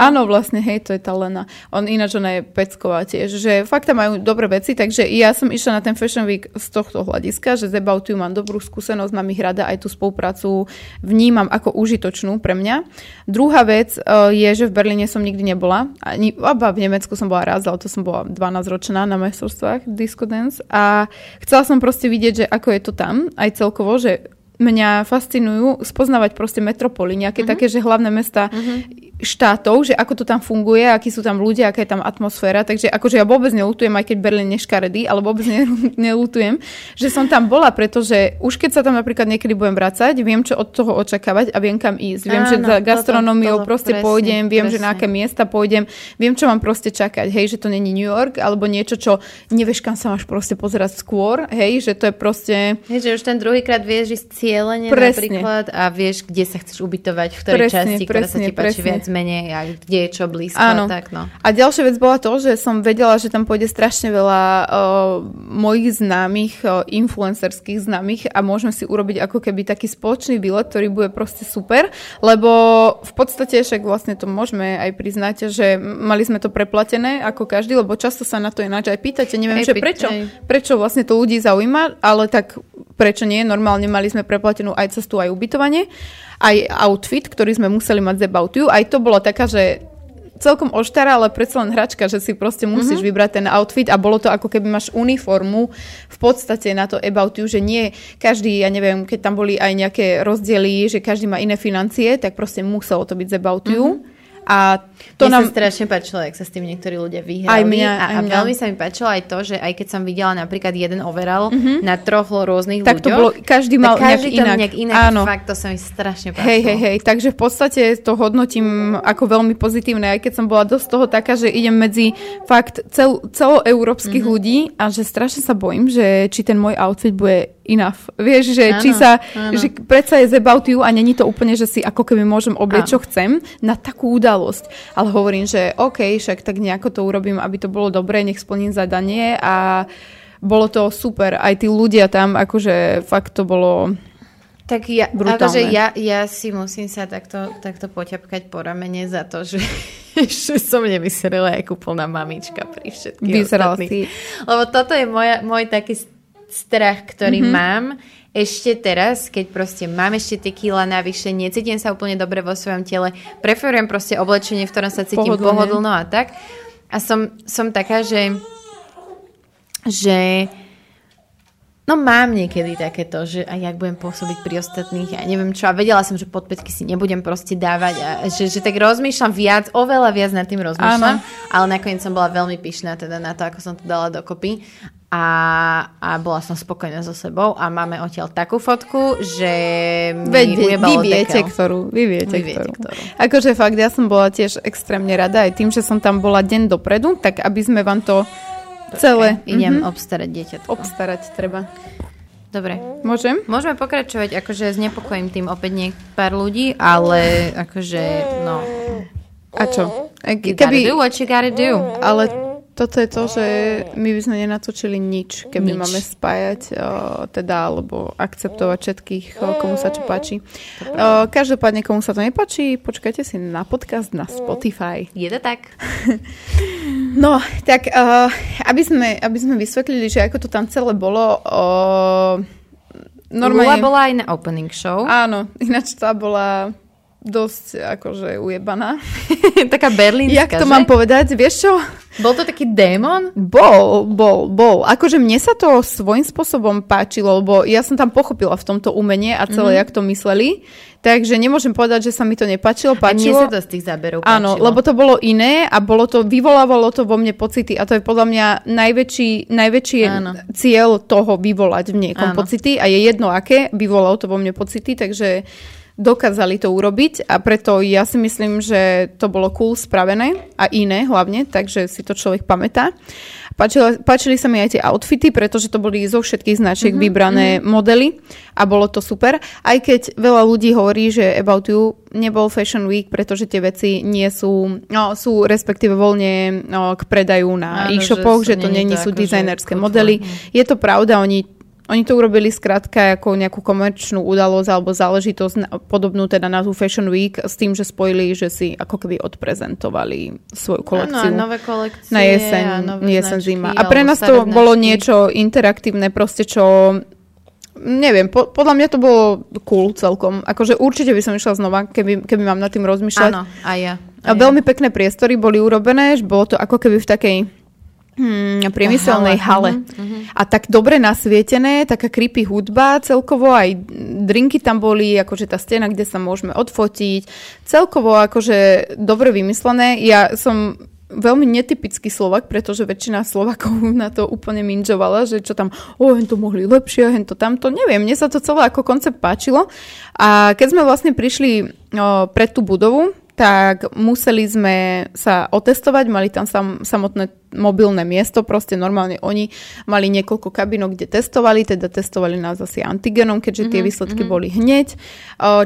Áno, vlastne, hej, to je tá Lena. On ináč, ona je pecková tiež, že fakt tam majú dobré veci, takže ja som išla na ten Fashion Week z tohto hľadiska, že z About You mám dobrú skúsenosť, mám ich rada, aj tú spoluprácu vnímam ako užitočnú pre mňa. Druhá vec uh, je, že v Berlíne som nikdy nebola, ani, aba v Nemecku som bola raz, ale to som bola 12 ročná na majstrovstvách Disco Dance a chcela som proste vidieť, že ako je to tam, aj celkovo, že mňa fascinujú spoznávať proste metropoly, nejaké uh-huh. také, že hlavné mesta uh-huh. štátov, že ako to tam funguje, akí sú tam ľudia, aká je tam atmosféra. Takže akože ja vôbec nelutujem, aj keď Berlín neškaredý, ale vôbec ne, (laughs) nelutujem, že som tam bola, pretože už keď sa tam napríklad niekedy budem vracať, viem, čo od toho očakávať a viem, kam ísť. Viem, Áno, že za gastronómiou proste presne, pôjdem, viem, že na presne. aké miesta pôjdem, viem, čo mám proste čakať. Hej, že to není New York, alebo niečo, čo nevieš, kam sa máš proste pozerať skôr. Hej, že to je proste... Hej, že už ten druhýkrát vieš ísť cieľene Presne. napríklad a vieš, kde sa chceš ubytovať, v ktorej Presne, časti, ktorá sa presne, ti páči presne. viac menej a kde je čo blízko. Áno. Tak, no. A ďalšia vec bola to, že som vedela, že tam pôjde strašne veľa uh, mojich známych, uh, influencerských známych a môžeme si urobiť ako keby taký spoločný výlet, ktorý bude proste super, lebo v podstate však vlastne to môžeme aj priznať, že mali sme to preplatené ako každý, lebo často sa na to ináč aj pýtate, neviem, Aj že prečo, aj. prečo vlastne to ľudí zaujíma, ale tak prečo nie, normálne mali sme preplatenú aj cestu, aj ubytovanie, aj outfit, ktorý sme museli mať z About You, aj to bolo taká, že celkom oštara, ale predsa len hračka, že si proste musíš mm-hmm. vybrať ten outfit a bolo to ako keby máš uniformu v podstate na to About You, že nie každý, ja neviem, keď tam boli aj nejaké rozdiely, že každý má iné financie, tak proste muselo to byť z About You. Mm-hmm. A to Mne nám... sa strašne páčilo, jak sa s tým niektorí ľudia vyhrali. Aj mňa, a, aj a mňa. veľmi sa mi páčilo aj to, že aj keď som videla napríklad jeden overall na troch rôznych. Tak to ľuďoch, bolo, každý mal tak každý nejak to inak. nejak inak. Áno. Fakt, to sa mi strašne páčilo. Hej, hej, hej, takže v podstate to hodnotím ako veľmi pozitívne, aj keď som bola dosť toho taká, že idem medzi fakt cel, celoeurópskych Mhm. mm-hmm. ľudí a že strašne sa bojím, že či ten môj outfit bude enough. Vieš, že Áno, či sa, áno. že predsa je about you a není to úplne, že si ako keby môžem oblieť, čo chcem na takú udalosť. Ale hovorím, že OK, však tak nejako to urobím, aby to bolo dobré, nech splním zadanie a bolo to super. Aj tí ľudia tam, akože fakt to bolo... Tak ja, Brutálne. akože ja, ja si musím sa takto, takto poťapkať po ramene za to, že, (laughs) že som nevyserala ako plná mamička pri všetkých Vyzerala ostatných. si. Lebo toto je moja, môj taký strach, ktorý Mhm. mm-hmm. mám ešte teraz, keď proste mám ešte tie kila navyše, necítim sa úplne dobre vo svojom tele, preferujem proste oblečenie, v ktorom sa cítim Pohodlne. pohodlno a tak. A som, som taká, že že No mám niekedy takéto, že aj jak budem pôsobiť pri ostatných, ja neviem čo. A vedela som, že podpätky si nebudem proste dávať a že, že tak rozmýšľam viac, oveľa viac nad tým rozmýšľam. Áno. Ale nakoniec som bola veľmi pyšná teda na to, ako som to dala dokopy. A, a bola som spokojná so sebou a máme odtiaľ takú fotku, že mi Veď, vy, viete, dekel. ktorú. Vy viete, Vy viete, ktorú. ktorú. Akože fakt, ja som bola tiež extrémne rada aj tým, že som tam bola deň dopredu, tak aby sme vám to celé Idem mhm, obstarať dieťatko. obstarať treba. Dobre. Môžem? Môžeme pokračovať, akože znepokojím tým opäť nie pár ľudí, ale akože, no, A čo? E, you gotta do Keby, what you gotta do. ale toto je to, že my by sme nenatočili nič, keby Nič. máme spájať, o, teda, alebo akceptovať všetkých, o, komu sa čo páči. O, každopádne, komu sa to nepáči, počkajte si na podcast na Spotify. Je to tak? (laughs) No, tak uh, aby, sme, aby sme vysvetlili, že ako to tam celé bolo, Lula normálne... bola aj na opening show. Áno, ináč tá bola dosť akože ujebaná. (laughs) Taká berlínska, Jak to že? mám povedať, vieš čo? Bol to taký démon? Bol, bol, bol. Akože mne sa to svojím spôsobom páčilo, lebo ja som tam pochopila v tomto umenie a celé, mm-hmm. jak to mysleli. Takže nemôžem povedať, že sa mi to nepáčilo. A mne Páčilo. sa to z tých záberov Áno, páčilo. lebo to bolo iné a bolo to, vyvolávalo to vo mne pocity a to je podľa mňa najväčší, najväčší Áno. cieľ toho vyvolať v niekom Áno. pocity a je jedno aké, vyvolalo to vo mne pocity, takže dokázali to urobiť a preto ja si myslím, že to bolo cool spravené a iné hlavne, takže si to človek pamätá. Páčili, páčili sa mi aj tie outfity, pretože to boli zo všetkých značiek mm-hmm, vybrané mm-hmm. modely a bolo to super. Aj keď veľa ľudí hovorí, že About You nebol Fashion Week, pretože tie veci nie sú, no, sú respektíve voľne no, k predaju na Áno, e-shopoch, že že, to to sú akože dizajnerské modely. Je to pravda, oni oni to urobili skrátka ako nejakú komerčnú udalosť alebo záležitosť podobnú teda na tú Fashion Week s tým, že spojili, že si ako keby odprezentovali svoju kolekciu. Áno, nové kolekcie. na jeseň, a nové jeseň značky, zima. A pre nás to bolo značky. niečo interaktívne, proste čo neviem, po, podľa mňa to bolo cool celkom. Akože určite by som išla znova, keby, keby mám nad tým rozmýšľať. Áno, aj ja. A veľmi pekné priestory boli urobené, že bolo to ako keby v takej hmm, priemyselnej hale. Hale, A tak dobre nasvietené, taká creepy hudba celkovo, aj drinky tam boli, akože tá stena, kde sa môžeme odfotiť. Celkovo akože dobre vymyslené. Ja som veľmi netypický Slovak, pretože väčšina Slovakov (laughs) na to úplne minžovala, že čo tam, o, hen to mohli lepšie, hen to tamto, neviem, mne sa to celé ako koncept páčilo. A keď sme vlastne prišli o, pred tú budovu, tak museli sme sa otestovať, mali tam sam, samotné mobilné miesto, proste normálne oni mali niekoľko kabinok, kde testovali, teda testovali nás asi antigenom, keďže Mhm, tie výsledky boli hneď.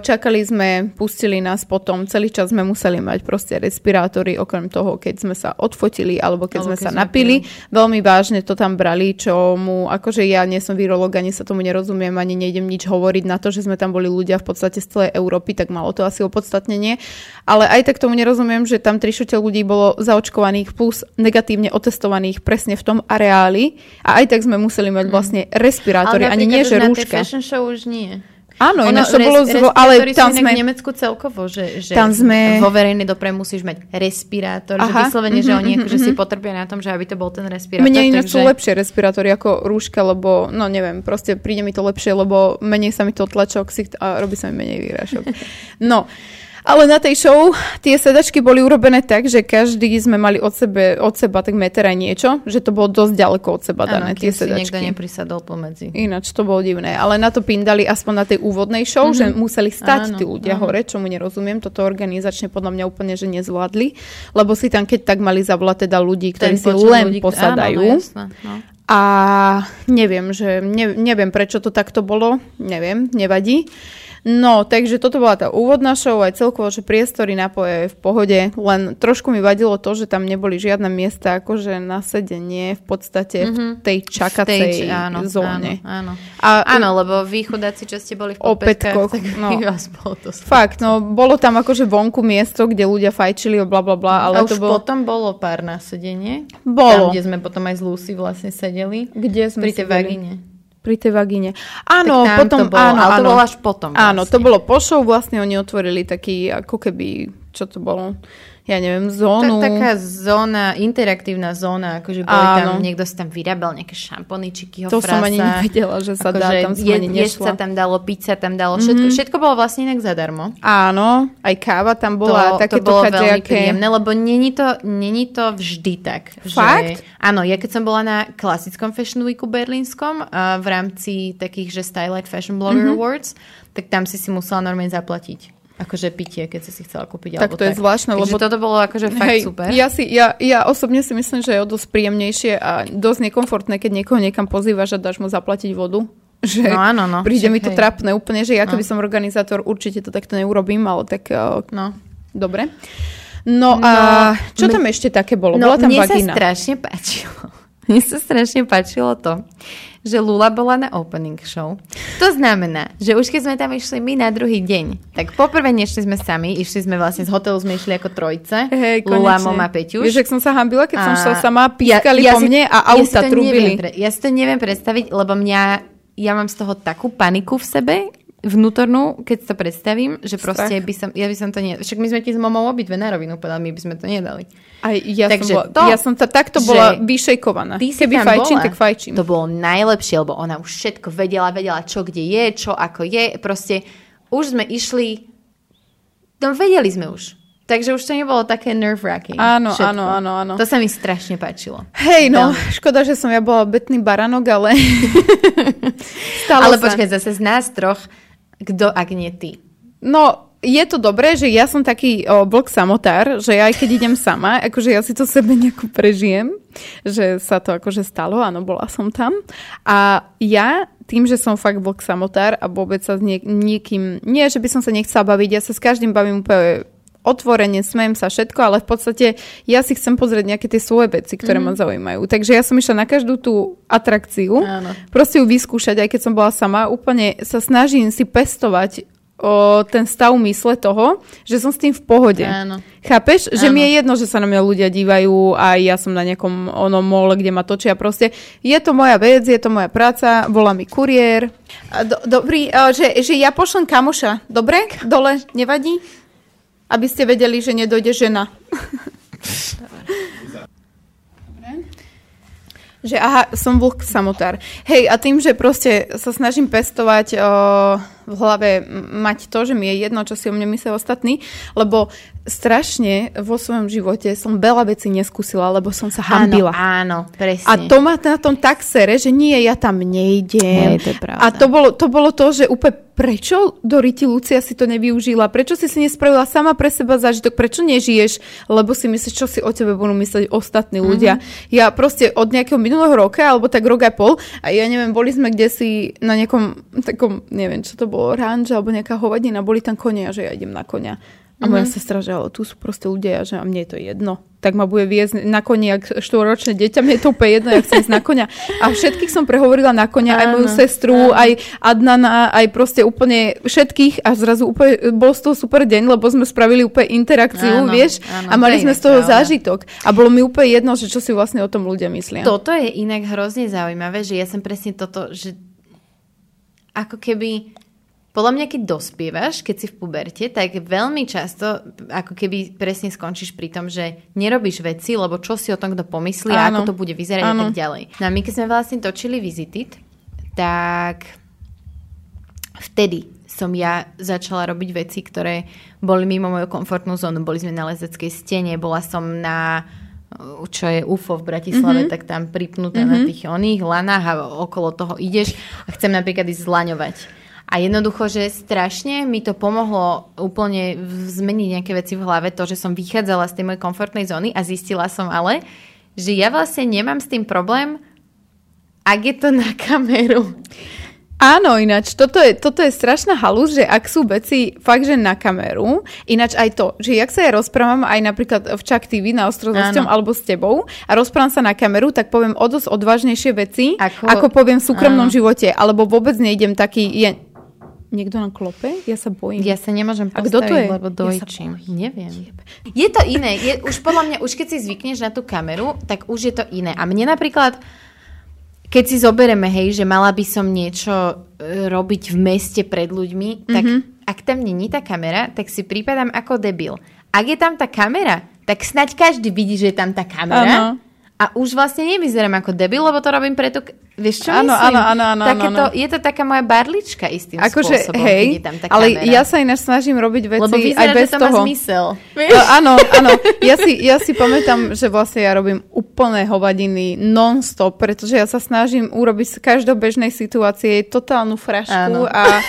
Čakali sme, pustili nás potom, celý čas sme museli mať proste respirátory, okrem toho, keď sme sa odfotili alebo keď Alebo sme keď sa sme napili. Veľmi vážne to tam brali, čo mu, akože ja nie som virológ, ani sa tomu nerozumiem, ani nejdem nič hovoriť na to, že sme tam boli ľudia v podstate z celej Európy, tak malo to asi opodstatnenie. Ale aj tak tomu nerozumiem, že tam 3 ľudí bolo zaočkovaných plus negatívne otestovaných presne v tom areáli a aj tak sme museli mať vlastne respirátory, ani nie, že rúška. fashion show už nie. Áno, Ono, ináč to res- bolo zvo, ale tam sme... v Nemecku celkovo, že, že Tam sme- vo verejnej doprave musíš mať respirátor, že Aha, vyslovene, že mhm, oni mhm, akože si mhm. potrbia na tom, že aby to bol ten respirátor. Mne ináč sú takže... lepšie respirátory ako rúška, lebo, no neviem, proste príde mi to lepšie, lebo menej sa mi to tlačí ksicht a robí sa mi menej výražok. (laughs) No, ale na tej show tie sedačky boli urobené tak, že každý sme mali od, sebe, od seba tak meter aj niečo, že to bolo dosť ďaleko od seba dané, Áno, tie sedačky. neprisadol pomedzi. Ináč to bolo divné, ale na to pindali aspoň na tej úvodnej show, mm-hmm. že museli stať Áno, tí ľudia áno. hore, čo mu nerozumiem, toto organizačne podľa mňa úplne, že nezvládli, lebo si tam keď tak mali zavolať teda ľudí, ktorí si len ľudí, posadajú. Áno, no, jasné, no. A neviem, že ne, neviem, prečo to takto bolo, neviem, nevadí. No, takže toto bola tá úvodná show, aj celkovo, že priestory napoje v pohode, len trošku mi vadilo to, že tam neboli žiadne miesta akože na sedenie v podstate v tej čakacej Stage, áno, zóne. Áno, áno. A áno, lebo vy chudáci, čo ste boli v O podpätkách, pätkoch, tak no. vás bolo to Fakt, no bolo tam akože vonku miesto, kde ľudia fajčili a bla bla bla, ale a už to bolo... potom bolo pár na sedenie. Bolo. Tam, kde sme potom aj z Lucy vlastne sedeli. Kde sme Pri tej sedeli? vagíne. Pri tej vagíne. Áno, potom, to bolo, áno, ale to áno. bolo až potom Áno, to vlastne. bolo po show, vlastne oni otvorili taký, ako keby, čo to bolo, ja neviem, zónu. Tak, taká zóna, interaktívna zóna, akože boli Áno. tam, niekto si tam vyrábal nejaké šamponičiky, To som ani nevedela, že sa dá, tam som ani jesť sa nešla. tam dalo, piť sa tam dalo, všetko, všetko bolo vlastne inak zadarmo. Áno, aj káva tam bola, to, takéto to bolo veľmi kadejaké. príjemné, lebo není to, není to vždy tak. Fakt? Že, áno, ja keď som bola na klasickom Fashion Weeku berlínskom v rámci takých, že Stylight Fashion Blogger Mhm. Awards, tak tam si si musela normálne zaplatiť. Akože pitie, keď si si chcela kúpiť. Tak alebo to je zvláštne, Takže lebo- toto bolo akože fakt Hej, super. Ja, si, ja, ja osobne si myslím, že je o dosť príjemnejšie a dosť nekomfortné, keď niekoho niekam pozývaš a dáš mu zaplatiť vodu. (laughs) Že No áno, no, príde však mi to hej. trápne úplne, že ja keby No. som organizátor, určite to takto neurobím, ale tak uh, No. dobre. No, a čo tam ešte také bolo? No, Bola tam mne vagína. sa strašne páčilo. (laughs) Mne sa strašne páčilo to, že Lula bola na opening show. To znamená, že už keď sme tam išli my na druhý deň, tak poprvé nešli sme sami, išli sme vlastne z hotelu, sme išli ako trojce. Hej, Lula. Mama, Peťuš. Vieš, ak som sa hambila, keď som A šla sama, pískali po si- mne a ja auta to trubili. neviem Ja si to neviem predstaviť, lebo mňa, ja mám z toho takú paniku v sebe, vnútornú, keď to predstavím, že proste Strach. by som, ja by som to ne... Však my sme ti s momou obidve na rovinu povedali, my by sme to nedali. Aj ja Takže som, bola, to, ja som ta, takto bola vyšejkovaná. Keby fajčím, bola. tak fajčím. To bolo najlepšie, lebo ona už všetko vedela, vedela, čo kde je, čo ako je. Proste už sme išli, no vedeli sme už. Takže už to nebolo také nerve-wracking. Áno, všetko. áno, áno, áno. To sa mi strašne páčilo. Hej, no, Veľmi. škoda, že som ja bola betný baranok, ale... (laughs) Stalo Ale sa. počkaj, zase z nás troch, kto, ak nie ty? No, je to dobré, že ja som taký o, blok samotár, že ja aj keď idem sama, akože ja si to sebe nejako prežijem, že sa to akože stalo, áno, bola som tam. A ja tým, že som fakt blok samotár a vôbec sa s niek- niekým, nie, že by som sa nechcela baviť, ja sa s každým bavím úplne otvorene, smejem sa všetko, ale v podstate ja si chcem pozrieť nejaké tie svoje veci, ktoré mm. ma zaujímajú. Takže ja som išla na každú tú atrakciu, Áno. proste ju vyskúšať, aj keď som bola sama, úplne sa snažím si pestovať o ten stav mysle toho, že som s tým v pohode. Áno. Chápeš? Že Áno. mi je jedno, že sa na mňa ľudia dívajú a ja som na nejakom onom mole, kde ma točia. Proste je to moja vec, je to moja práca, volá mi kuriér. Do, dobrý, že, že ja pošlem kamoša. Dobre? Dole, nevadí? Aby ste vedeli, že nedojde žena. Že aha, som vlk samotár. Hej, a tým, že proste sa snažím pestovať o, v hlave mať to, že mi je jedno, čo si o mne myslia ostatní, lebo strašne vo svojom živote som veľa vecí neskúsila, lebo som sa hambila. Áno, áno, presne. A to ma na tom tak sere, že nie, ja tam nejdem. Hej, to je pravda. a to bolo, to bolo to, že úplne prečo Doriti Lucia si to nevyužila? Prečo si si nespravila sama pre seba zážitok? Prečo nežiješ? Lebo si myslíš, čo si o tebe budú myslieť ostatní Mhm. ľudia. Mm-hmm. Ja proste od nejakého minulého roka, alebo tak rok a pol, a ja neviem, boli sme kde si na nejakom takom, neviem, čo to bolo, ranč, alebo nejaká hovadina, boli tam konia, že ja idem na konia. A moja Mhm. sestra, že ale tu sú proste ľudia, že a mne je to jedno. Tak ma bude viesť na koni, jak štvoročné dieťa, mne je to úplne jedno, ja chcem ísť na konia. A všetkých som prehovorila na konia, aj moju Áno, sestru, aj Adnana, aj proste úplne všetkých a zrazu úplne bol z toho super deň, lebo sme spravili úplne interakciu, Áno, vieš, áno, a mali sme z toho pravda. zážitok. A bolo mi úplne jedno, že čo si vlastne o tom ľudia myslia. Toto je inak hrozne zaujímavé, že ja som presne toto, že ako keby podľa mňa, keď dospievaš, keď si v puberte, tak veľmi často ako keby presne skončíš pri tom, že nerobíš veci, lebo čo si o tom kto pomyslí a ako to bude vyzerať a Áno. tak ďalej. No a my keď sme vlastne točili Visited, tak vtedy som ja začala robiť veci, ktoré boli mimo moju komfortnú zónu. Boli sme na lezeckej stene, bola som na čo je UFO v Bratislave, mm-hmm. tak tam pripnutá mm-hmm. na tých oných lanách a okolo toho ideš a chcem napríklad ísť zlaňovať. A jednoducho, že strašne mi to pomohlo úplne zmeniť nejaké veci v hlave, to, že som vychádzala z tej mojej komfortnej zóny a zistila som ale, že ja vlastne nemám s tým problém, ak je to na kameru. Áno, ináč, toto je, toto je strašná halus, že ak sú veci fakt, že na kameru, ináč aj to, že jak sa ja rozprávam aj napríklad v Čak TV na Ostrozosťom alebo s tebou a rozprávam sa na kameru, tak poviem o dosť odvážnejšie veci, Ako- ako poviem v súkromnom áno. živote, alebo vôbec nejdem taký, je... Niekto na klope? Ja sa bojím. Ja sa nemôžem A postaviť, kto to je? lebo Ja dojčím. Neviem. Je to iné. Je, už podľa mňa, už keď si zvykneš na tú kameru, tak už je to iné. A mne napríklad, keď si zobereme, hej, že mala by som niečo e, robiť v meste pred ľuďmi, tak Mhm. ak tam není tá kamera, tak si prípadám ako debil. Ak je tam tá kamera, tak snaď každý vidí, že je tam tá kamera. Áno. A už vlastne nevyzerám ako debil, lebo to robím preto... Vieš čo Áno, myslím? áno, áno, áno, Takéto, áno. Je to taká moja barlička istým Akože, spôsobom, hej, keď je tam tá ale kamera. ja sa ináč snažím robiť veci Lebo aj vyzerá, bez že to toho. má zmysel. No, áno, áno. Ja si, ja si pamätám, že vlastne ja robím úplné hovadiny non-stop, pretože ja sa snažím urobiť z každobežnej situácie totálnu frašku Áno. a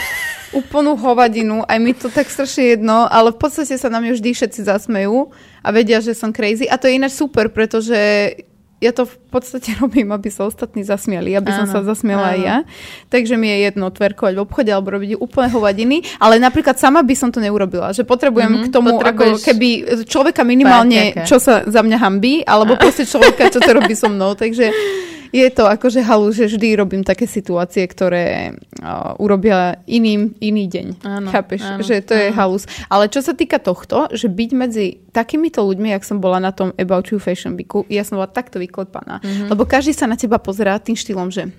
úplnú hovadinu. Aj mi to tak strašne jedno, ale v podstate sa na mňa vždy všetci zasmejú a vedia, že som crazy. A to je ináč super, pretože ja to v podstate (laughs) robím, aby sa ostatní zasmiali, aby som Áno, sa zasmiala aj áno. ja. Takže mi je jedno tverkovať v obchode alebo robiť úplne hovadiny, ale napríklad sama by som to neurobila, že potrebujem Mhm, k tomu ako keby človeka minimálne, čo sa za mňa hambí, alebo proste človeka, čo to robí so mnou, takže (laughs) je to akože halu, že vždy robím také situácie, ktoré uh, urobia iným iný deň. Áno, Chápeš? áno, že to je halus. Ale čo sa týka tohto, že byť medzi takýmito ľuďmi, jak som bola na tom About You Fashion Weeku, ja som bola takto vyklepaná. Mhm. Lebo každý sa na teba pozerá tým štýlom, že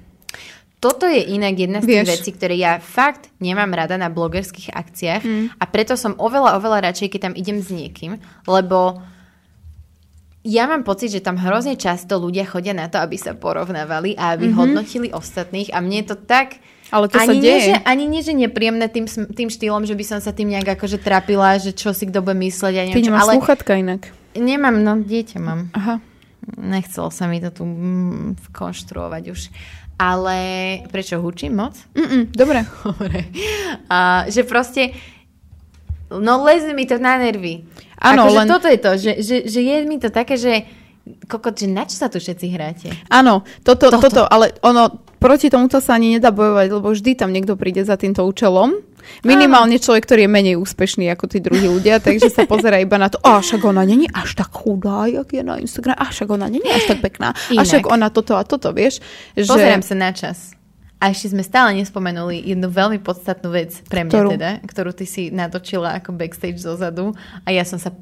Toto je inak jedna z tých Vieš. vecí, ktoré ja fakt nemám rada na blogerských akciách Mm. a preto som oveľa, oveľa radšej, keď tam idem s niekým, lebo ja mám pocit, že tam hrozne často ľudia chodia na to, aby sa porovnávali a aby hodnotili ostatných a mne je to tak... Ale to sa ani deje. Nie, že, ani nie, že nepríjemné tým, tým štýlom, že by som sa tým nejak akože trápila, že čo si kto bude myslieť a ty neviem čo, nemáš ale slúchatka inak. nemám, no dieťa mám. Aha. Nechcelo sa mi to tu mm, konštruovať už. Ale prečo hučím moc? Mm-mm, dobre. (laughs) Dobre. A, že proste No leze mi to na nervy. Áno, akože len- toto je to, že, že, že je mi to také, že kokot, že na čo sa tu všetci hráte? Áno, toto, Toto. toto. ale ono, proti tomuto sa ani nedá bojovať, lebo vždy tam niekto príde za týmto účelom. Minimálne človek, ktorý je menej úspešný ako tí druhí ľudia, takže sa pozera iba na to, a však ona není až tak chudá, jak je na Instagram, a však ona není až tak pekná, a Inak. však ona toto a toto, vieš. Že... Pozerám sa na čas. A ešte sme stále nespomenuli jednu veľmi podstatnú vec pre mňa Ktorú? teda, ktorú ty si natočila ako backstage zozadu a ja som sa...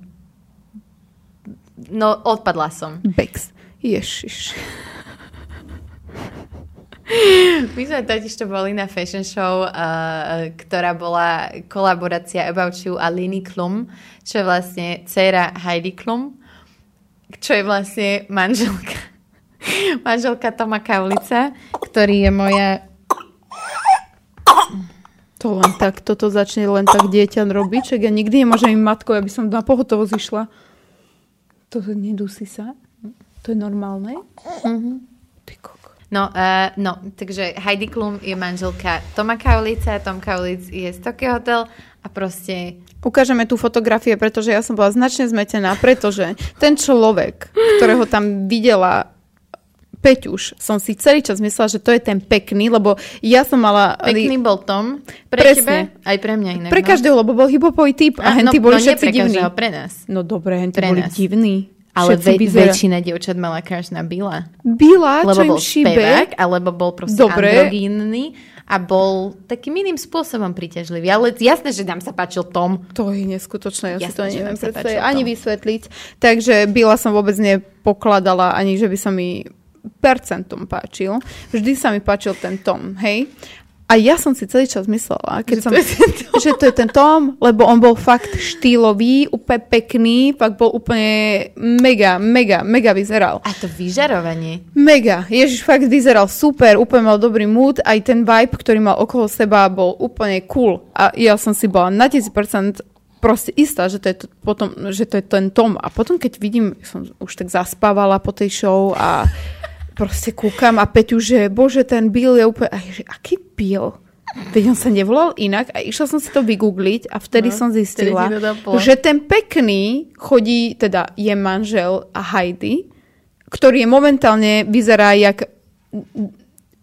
No, odpadla som. Bex. Ježiš. (laughs) My sme totiž to boli na fashion show, uh, ktorá bola kolaborácia About You a Lini Klum, čo je vlastne dcera Heidi Klum, čo je vlastne manželka (laughs) manželka Toma Kaulica, ktorý je moja To len tak, toto začne len tak dieťa robiť, čak ja nikdy nemôžem im matkou, aby som na pohotovosť išla. To nedusí sa? To je normálne? Ty koko. No, uh, no, takže Heidi Klum je manželka Toma Kaulica, Tom Kaulic je z Tokyo Hotel a proste Ukážeme tu fotografie, pretože ja som bola značne zmetená, pretože ten človek, ktorého tam videla Peťuš, som si celý čas myslela, že to je ten pekný, lebo ja som mala... pekný bol Tom. Pre Presne. tebe, aj pre mňa inak. Pre no. každého, lebo bol hiphopový typ a, A, henty no, boli no, všetci divní. pre nás. No dobre, henty Pre boli nás. divní. Ale ve- vyzera- väčšina dievčat mala crush na Billa. Bila, Lebo čo bol šíbe. spevák, alebo bol proste Dobre. androgínny a bol takým iným spôsobom príťažlivý. Ale jasné, že nám sa páčil Tom. To je neskutočné, ja si Jasné, to že neviem predstaviť, ani to. vysvetliť. Takže Bila som vôbec nepokladala, ani že by sa mi percentom páčil. Vždy sa mi páčil ten Tom, hej? A ja som si celý čas myslela, keď že som, to (laughs) že to je ten Tom, lebo on bol fakt štýlový, úplne pekný, fakt bol úplne mega, mega, mega vyzeral. A to vyžarovanie. Mega. Ježiš fakt vyzeral super, úplne mal dobrý mood, aj ten vibe, ktorý mal okolo seba, bol úplne cool. A ja som si bola na 1000% proste istá, že to je to, potom, že to je ten Tom. A potom, keď vidím, som už tak zaspávala po tej show a proste kúkam a Peťu, že bože, ten Bill je úplne... A že aký Bill? Veď on sa nevolal inak a išla som si to vygoogliť a vtedy No, som zistila, že ten pekný chodí, teda je manžel a Heidi, ktorý je momentálne, vyzerá jak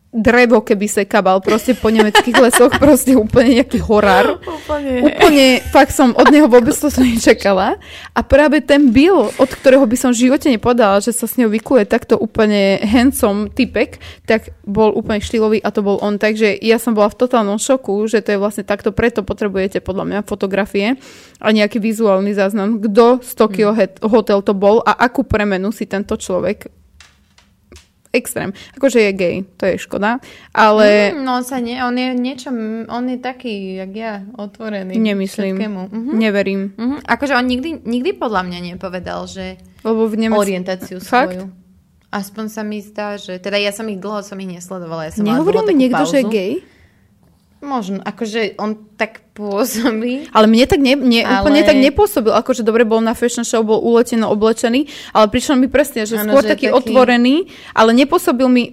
drevo, keby se kabal proste po nemeckých lesoch, proste úplne nejaký horár. (laughs) Úplne. Úplne, fakt som od neho vôbec to som nečakala. A práve ten Bill, od ktorého by som v živote nepodala, že sa s ňou vykuje takto úplne handsome typek, tak bol úplne štýlový a to bol on. Takže ja som bola v totálnom šoku, že to je vlastne takto, preto potrebujete podľa mňa fotografie a nejaký vizuálny záznam, kto z Tokyo Het- Hotel to bol a akú premenu si tento človek extrém. Akože je gay, to je škoda, ale Mm, no on sa nie, on je niečo, on je taký, jak ja, otvorený. nemyslím. Mhm. neverím. Mhm. Akože on nikdy, nikdy podľa mňa nepovedal, že Lebo v Nemecku... orientáciu Fakt? svoju. Aspoň sa mi zdá, že... Teda ja som ich dlho som ich nesledovala. Ja som Nehovoril mi niekto, že je pauzu. gay? Možno, akože on tak pôsobí. Ale mne tak ne, ne, Ale- úplne tak nepôsobil, akože dobre bol na fashion show, bol uleteno oblečený, ale prišiel mi presne, že Áno, skôr že taký, taký- otvorený, ale nepôsobil mi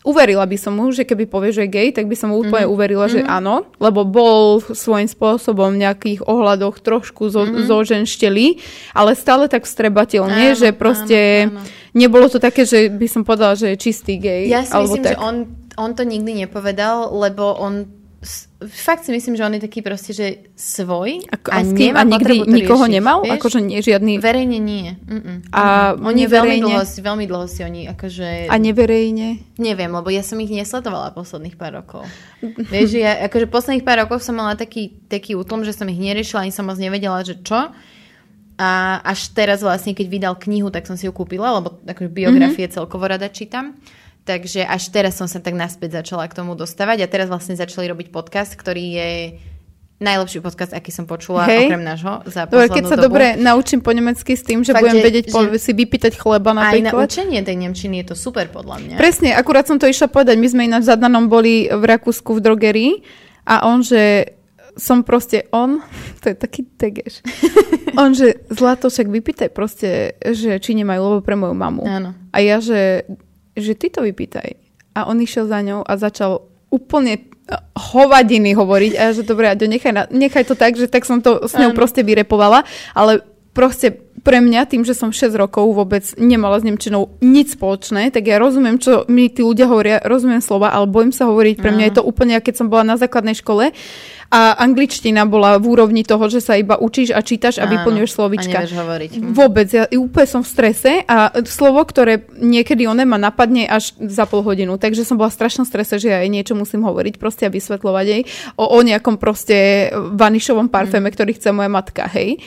Uverila by som mu, že keby povie, že je gay, tak by som mu úplne Mhm. uverila, že áno, lebo bol svojím spôsobom v nejakých ohľadoch trošku zo, zoženštelý, ale stále tak vstrebateľne. Áno, že proste áno, áno. nebolo to také, že by som povedala, že je čistý gay. Ja si alebo myslím, tak. že on, on to nikdy nepovedal, lebo on fakt si myslím, že on je taký proste, že svoj Ako, a, a, s kým? nemá a nikdy nikoho riešiť, nemal? vieš? Akože nie, žiadny... Verejne nie. Mm-mm. A Oni veľmi neverejne? dlho, si, veľmi dlho si oni akože... A neverejne? Neviem, lebo ja som ich nesledovala posledných pár rokov. (laughs) Vieš, ja akože posledných pár rokov som mala taký, taký útlom, že som ich neriešila, ani som moc nevedela, že čo. A až teraz vlastne, keď vydal knihu, tak som si ju kúpila, lebo akože biografie mm-hmm. celkovo rada čítam. Takže až teraz som sa tak naspäť začala k tomu dostávať a teraz vlastne začali robiť podcast, ktorý je najlepší podcast, aký som počula, Hej. okrem nášho za Dobre, keď sa dobu. dobre naučím po nemecky s tým, že Fakt, budem že- vedieť po, že- si vypýtať chleba Aj na napríklad. učenie tej Nemčiny je to super podľa mňa. Presne, akurát som to išla povedať. My sme ináč za Danom boli v Rakúsku v drogerii a on, že som proste on, (laughs) to je taký tegeš, (laughs) on, že zlato, však vypýtaj proste, že či nemajú lovo pre moju mamu. Áno. A ja, že, že ty to vypýtaj. A on išiel za ňou a začal úplne eh, hovadiny hovoriť a ja, že dobre, Aďo, nechaj, na, nechaj to tak, že tak som to s ňou Áno. proste vyrepovala, ale proste pre mňa, tým, že som 6 rokov vôbec nemala s Nemčinou nič spoločné, tak ja rozumiem, čo mi tí ľudia hovoria, rozumiem slova, ale bojím sa hovoriť. Pre mňa je to úplne, keď som bola na základnej škole a angličtina bola v úrovni toho, že sa iba učíš a čítaš a Áno, vyplňuješ A slovička. nevieš hovoriť. Hm. Vôbec, ja úplne som v strese a slovo, ktoré niekedy one ma napadne až za pol hodinu, takže som bola v strašnom strese, že ja jej niečo musím hovoriť proste a vysvetľovať jej o, o nejakom proste vanišovom parféme, ktorý chce moja matka, hej.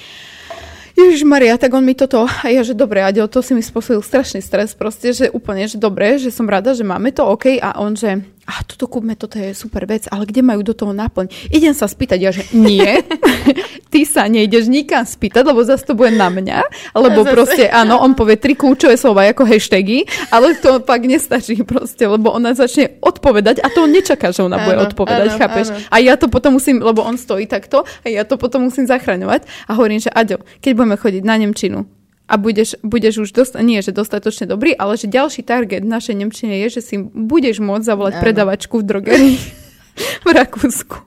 Ježiš Maria, tak on mi toto, a ja, že dobre, Aďo, to si mi spôsobil strašný stres, proste, že úplne, že dobre, že som rada, že máme to, OK, a on, že a toto kúpme, toto je super vec, ale kde majú do toho náplň? Idem sa spýtať, ja, že nie, (laughs) ty sa nejdeš nikam spýtať, lebo zase to bude na mňa, lebo Zase. proste, (laughs) áno, on povie tri kľúčové slova ako hashtagy, ale to pak nestačí proste, lebo ona začne odpovedať a to on nečaká, že ona bude Áno, odpovedať, áno, chápeš? áno. A ja to potom musím, lebo on stojí takto a ja to potom musím zachraňovať a hovorím, že Aďo, keď budeme chodiť na Nemčinu a budeš, budeš už dosta, nie, že dostatočne dobrý, ale že ďalší target našej Nemčine je, že si budeš môcť zavolať Áno. predavačku v drogerii (laughs) v Rakúsku.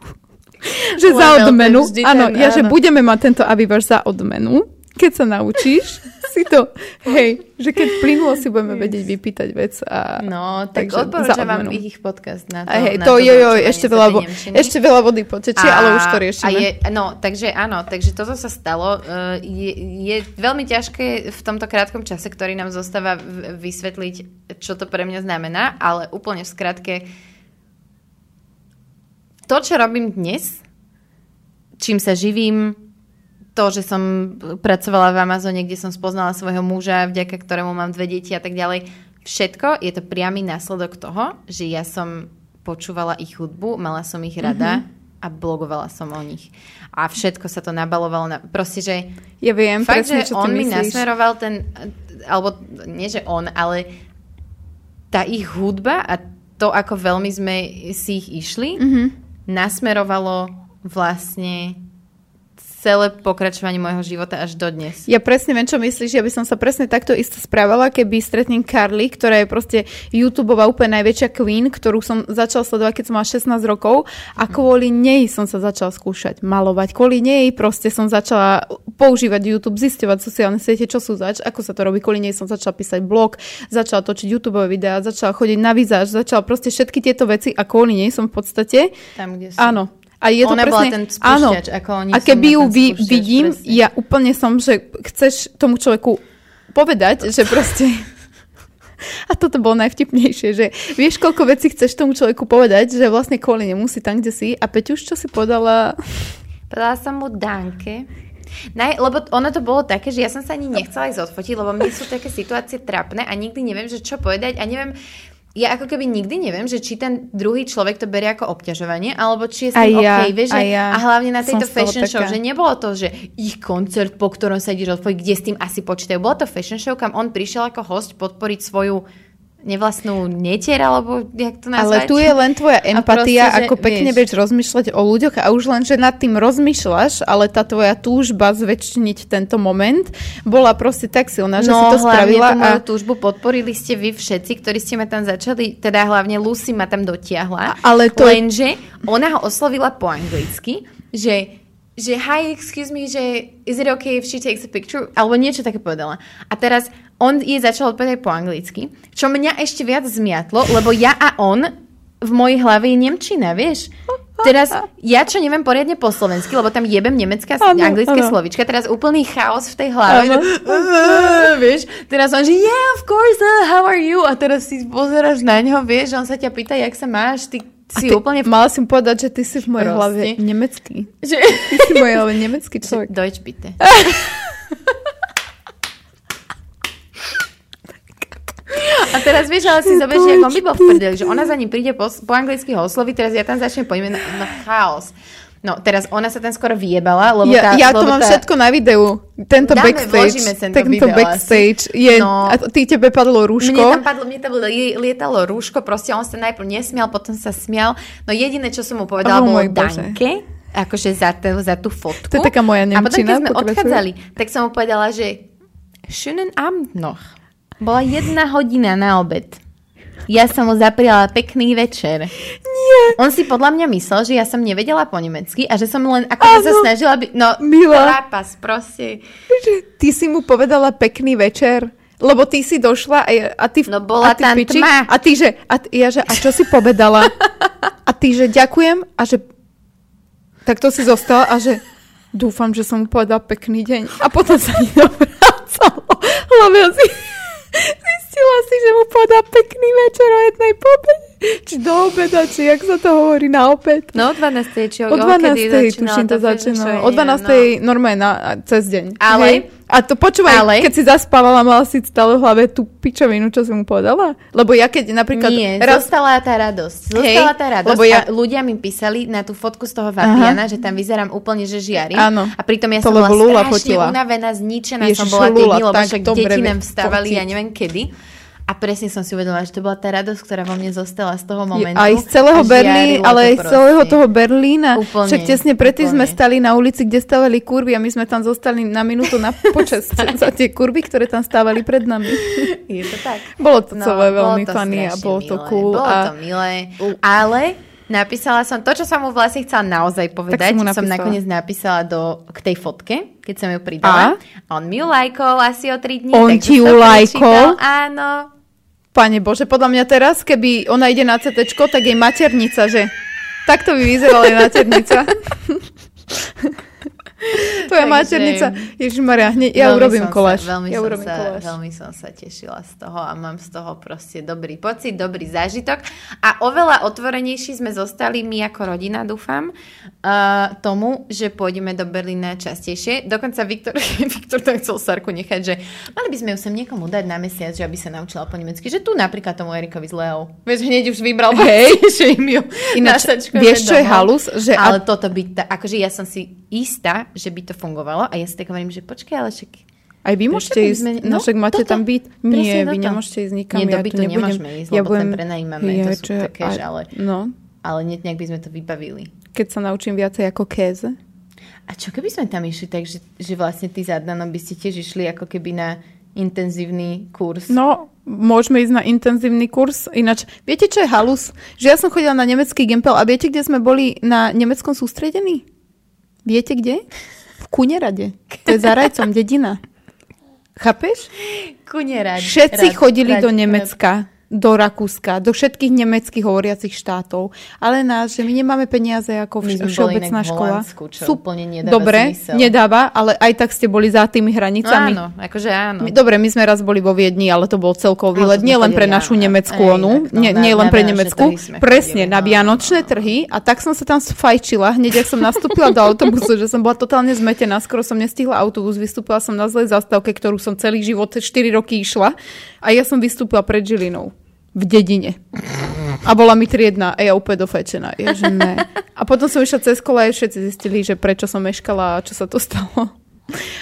(laughs) že za Lebo to je odmenu, áno, ja, že budeme mať tento avivar za odmenu, keď sa naučíš (laughs) si to, hej, že keď plynulo si budeme vedieť vypýtať vec a... No, tak Takže odporúčam vám odmenu. ich podcast na to. a hej, na to, jo, jo, zaučovanie ešte veľa, vo, ešte veľa vody potečie, ale už to A riešime. je, no, takže áno, takže toto sa stalo. Uh, je, je veľmi ťažké v tomto krátkom čase, ktorý nám zostáva vysvetliť, čo to pre mňa znamená, ale úplne v skratke to, čo robím dnes, čím sa živím, to, že som pracovala v Amazone, kde som spoznala svojho muža, vďaka ktorému mám dve deti a tak ďalej. Všetko je to priamy následok toho, že ja som počúvala ich hudbu, mala som ich rada mm-hmm. a blogovala som o nich. A všetko sa to nabalovalo na... Proste, že Ja viem fakt, presne, že čo on mi myslíš. nasmeroval ten... Alebo nie, že on, ale tá ich hudba a to, ako veľmi sme si ich išli, Mhm. mm-hmm. nasmerovalo vlastne celé pokračovanie môjho života až do dnes. Ja presne viem, čo myslíš. Ja by som sa presne takto isto správala, keby stretnem Carly, ktorá je proste YouTubeová úplne najväčšia queen, ktorú som začala sledovať, keď som mala 16 rokov a kvôli nej som sa začala skúšať malovať. Kvôli nej proste som začala používať YouTube, zisťovať sociálne siete, čo sú zač, ako sa to robí. Kvôli nej som začala písať blog, začala točiť YouTube videá, začala chodiť na vizáž, začala proste všetky tieto veci a kvôli nej som v podstate Tam, kde sú. Áno. A je to Ona bola presne, ten spúšťač, ako oni a keby ju spúšťač, vidím, presne. ja úplne som, že chceš tomu človeku povedať, že proste... A toto bolo najvtipnejšie, že vieš, koľko vecí chceš tomu človeku povedať, že vlastne kvôli nemu si tam, kde si. A Peťuš, čo si podala? Povedala som mu danke. Naj, lebo ono to bolo také, že ja som sa ani nechcela ísť odfotiť, lebo mne sú také situácie trapné a nikdy neviem, že čo povedať a neviem, ja ako keby nikdy neviem, že či ten druhý človek to berie ako obťažovanie, alebo či je s tým ja, OK, vieš, že, ja. a hlavne na tejto fashion show, taká. že nebolo to, že ich koncert, po ktorom sa ideš odfotiť, kde s tým asi počítajú. Bolo to fashion show, kam on prišiel ako host podporiť svoju nevlastnú netier, alebo jak to nazvať? Ale tu je len tvoja A empatia, proste, že ako pekne vieš. vieš rozmýšľať o ľuďoch a už len, že nad tým rozmýšľaš, ale tá tvoja túžba zväčšniť tento moment bola proste tak silná, že no, si to spravila. tú a... túžbu podporili ste vy všetci, ktorí ste ma tam začali, teda hlavne Lucy ma tam dotiahla. Ale to Lenže ona ho oslovila po anglicky, že že hi, excuse me, že is it okay if she takes a picture? Alebo niečo také povedala. A teraz on jej začal odpovedať po anglicky, čo mňa ešte viac zmiatlo, lebo ja a on v mojej hlave je Nemčina, vieš? Teraz ja, čo neviem poriadne po slovensky, lebo tam jebem nemecké a anglické áno. slovička, teraz úplný chaos v tej hlave. Že, "Uh, vieš, teraz on, že yeah, of course, uh, how are you? A teraz si pozeráš na ňo, vieš, on sa ťa pýta, jak sa máš, ty A si ty, úplne v... Mala si mu povedať, že ty si v mojej Proste. hlave nemecký. Že... Ty si v mojej hlave nemecký človek. Deutsch bitte. (laughs) teraz vieš, ale si zoberieš, že on by bol v prdeli, že ona za ním príde po, po anglicky ho osloviť, teraz ja tam začnem po ime, no, no chaos. No, teraz ona sa tam skoro vyjebala, lebo Ja, tá... ja to mám tá, všetko na videu. Tento Dáme, backstage. vložíme sem to Tento video backstage. Je, No. a ty tebe padlo rúško. Mne tam padlo, mne tam li- lietalo rúško, proste on sa najprv nesmial, potom sa smial. No jediné, čo som mu povedala, Oh bolo môj Bože. danke, akože za, tú, za tú fotku. To je taká moja A potom, keď nemčina, sme odchádzali, tak som mu povedala, že schönen Abend noch. Bola jedna hodina na obed. Ja som mu zapriala pekný večer. Nie, On si podľa mňa myslel, že ja som nevedela po nemecky a že som len ako sa snažila byť... No, Milá. Trapas, proste. Ty si mu povedala pekný večer. Lebo ty si došla a, ja- a ty... No bola a ty tam piči, tma. A ty, že... A, ja, že, a čo si povedala? A ty, že ďakujem a že... Tak to si zostala a že... Dúfam, že som mu povedala pekný deň. A potom sa mi dovracalo. Ja si... Zistila si, že mu povedala pekný večer o jednej po obede. Či do obeda, či jak sa to hovorí na obed. No o 12. či O 12. kedy tuším to začínalo. O je, 12. normálne na, cez deň. Ale- Hej. A to počúvaj, Ale- keď si zaspávala, mala si stále v hlave tú pičovinu, čo som mu povedala? Lebo ja keď napríklad... Nie, raz, zostala tá radosť. Zostala Hej, tá radosť. lebo ja- A ľudia mi písali na tú fotku z toho Vapiana, že tam vyzerám úplne, že žiari. Áno. A pritom ja To som bola strašne fotila. unavená, zničená Ježiš, som bola tie dni, lebo však deti nám vstávali, ja neviem kedy. A presne som si uvedomila, že to bola tá radosť, ktorá vo mne zostala z toho momentu. aj z celého Berlína, ale aj z celého toho Berlína. Úplne, Však tesne predtým sme stali na ulici, kde stavali kurvy a my sme tam zostali na minútu na počas (laughs) za tie kurvy, ktoré tam stávali pred nami. Je to tak. Bolo to celé bolo veľmi funny a bolo to milé, cool. Bolo a... to milé, ale napísala som to, čo som mu vlastne chcela naozaj povedať, mu som napísala. nakoniec napísala do, k tej fotke, keď som ju pridala. A? On mi ju lajkol asi o 3 dní. On ti som ju lajkol? Áno. Pane Bože, podľa mňa teraz, keby ona ide na CT, tak jej maternica, že takto by vyzerala jej maternica. (laughs) (laughs) Tvoja Takže- maternica. Ježišmaria, hneď, ja Veľmi urobím koláž. Sa, veľmi, ja som urobím sa, koláž. veľmi som sa tešila z toho a mám z toho proste dobrý pocit, dobrý zážitok. A oveľa otvorenejší sme zostali my ako rodina, dúfam, uh, tomu, že pôjdeme do Berlína častejšie. Dokonca Viktor, (laughs) Viktor tam chcel Sarku nechať, že mali by sme ju sem niekomu dať na mesiac, že aby sa naučila po nemecky. Že tu napríklad tomu Erikovi z Leou. Vieš, hneď už vybral, (laughs) Hej. že im ju Ináč, vieš, čo je halus? Že Ale toto by, ta, akože ja som si istá, že by to fungovalo a ja si tak hovorím, že počkaj, ale však Aj vy môžete ísť, sme- no, no, však máte toto. tam byt. Presne Nie, vy nemôžete ísť nikam. Nie, do ja bytu tu nebudem. nemôžeme ísť, lebo ten prenajímame, to sú čo- také, aj- že ale- No, ale nie, nejak by sme to vybavili. keď sa naučím viacej ako kéze. A čo keby sme tam išli tak, že, že vlastne ty za Danom by ste tiež išli ako keby na intenzívny kurz? No, môžeme ísť na intenzívny kurz. Ináč, viete, čo je halus? Že ja som chodila na nemecký Gempel a viete, kde sme boli na nemeckom sústredení? Viete kde? V Kunerade. To je za Rajcom, dedina. Chápeš? Kune rad, Všetci rad, chodili rad, do Nemecka, do Rakúska, do všetkých nemeckých hovoriacich štátov. Ale nás, že my nemáme peniaze ako vš- všeobecná škola. Holandsku, čo úplne nedáva Dobre, zmysel. nedáva, ale aj tak ste boli za tými hranicami. Áno, akože áno. My, dobre, my sme raz boli vo Viedni, ale to bol celkový to sme Nie len pre našu áno. nemeckú Ej, onu, inak, no, nie, na- nie len na pre Nemecku. Presne, chodili, na no. Vianočné trhy. A tak som sa tam sfajčila, hneď ak som nastúpila do autobusu, že som bola totálne zmetená. Skoro som nestihla autobus, vystúpila som na zlej zastávke, ktorú som celý život 4 roky išla. A ja som vystúpila pred Žilinou. V dedine. A bola mi triedna a ja úplne dofajčená. Ja, že ne. A potom som išla cez kola a všetci zistili, že prečo som meškala a čo sa to stalo.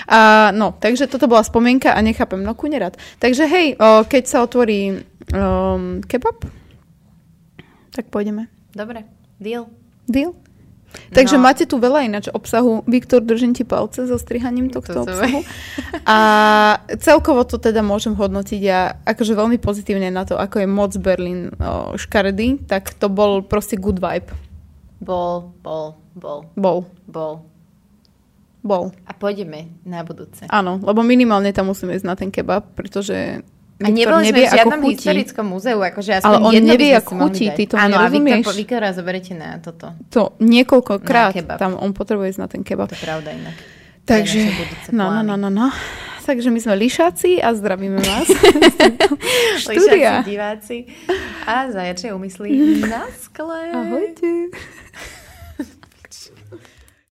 A, no, takže toto bola spomienka a nechápem, no ku nerad. Takže hej, o, keď sa otvorí um, kebab, tak pôjdeme. Dobre, deal. Deal? Takže No. máte tu veľa ináč obsahu. Viktor, držím ti palce so strihaním tohto To obsahu. (laughs) A celkovo to teda môžem hodnotiť ja akože veľmi pozitívne na to, ako je moc Berlín o, škaredý, tak to bol proste good vibe. Bol, bol, bol, Bol. bol. Bol. A pôjdeme na budúce. Áno, lebo minimálne tam musíme ísť na ten kebab, pretože A neboli sme v žiadnom chutí. historickom múzeu, akože aspoň Ale on jedno nevie, ako chutí, ty tomu Áno, a nerozumieš. po- Viktora zoberete na toto. To niekoľkokrát tam on potrebuje ísť na ten kebab. To je pravda inak. Takže, To no, no, no, no, no. Takže my sme lišáci a zdravíme vás. (laughs) Lišáci diváci a zajačie umysly (laughs) na skle. Ahojte.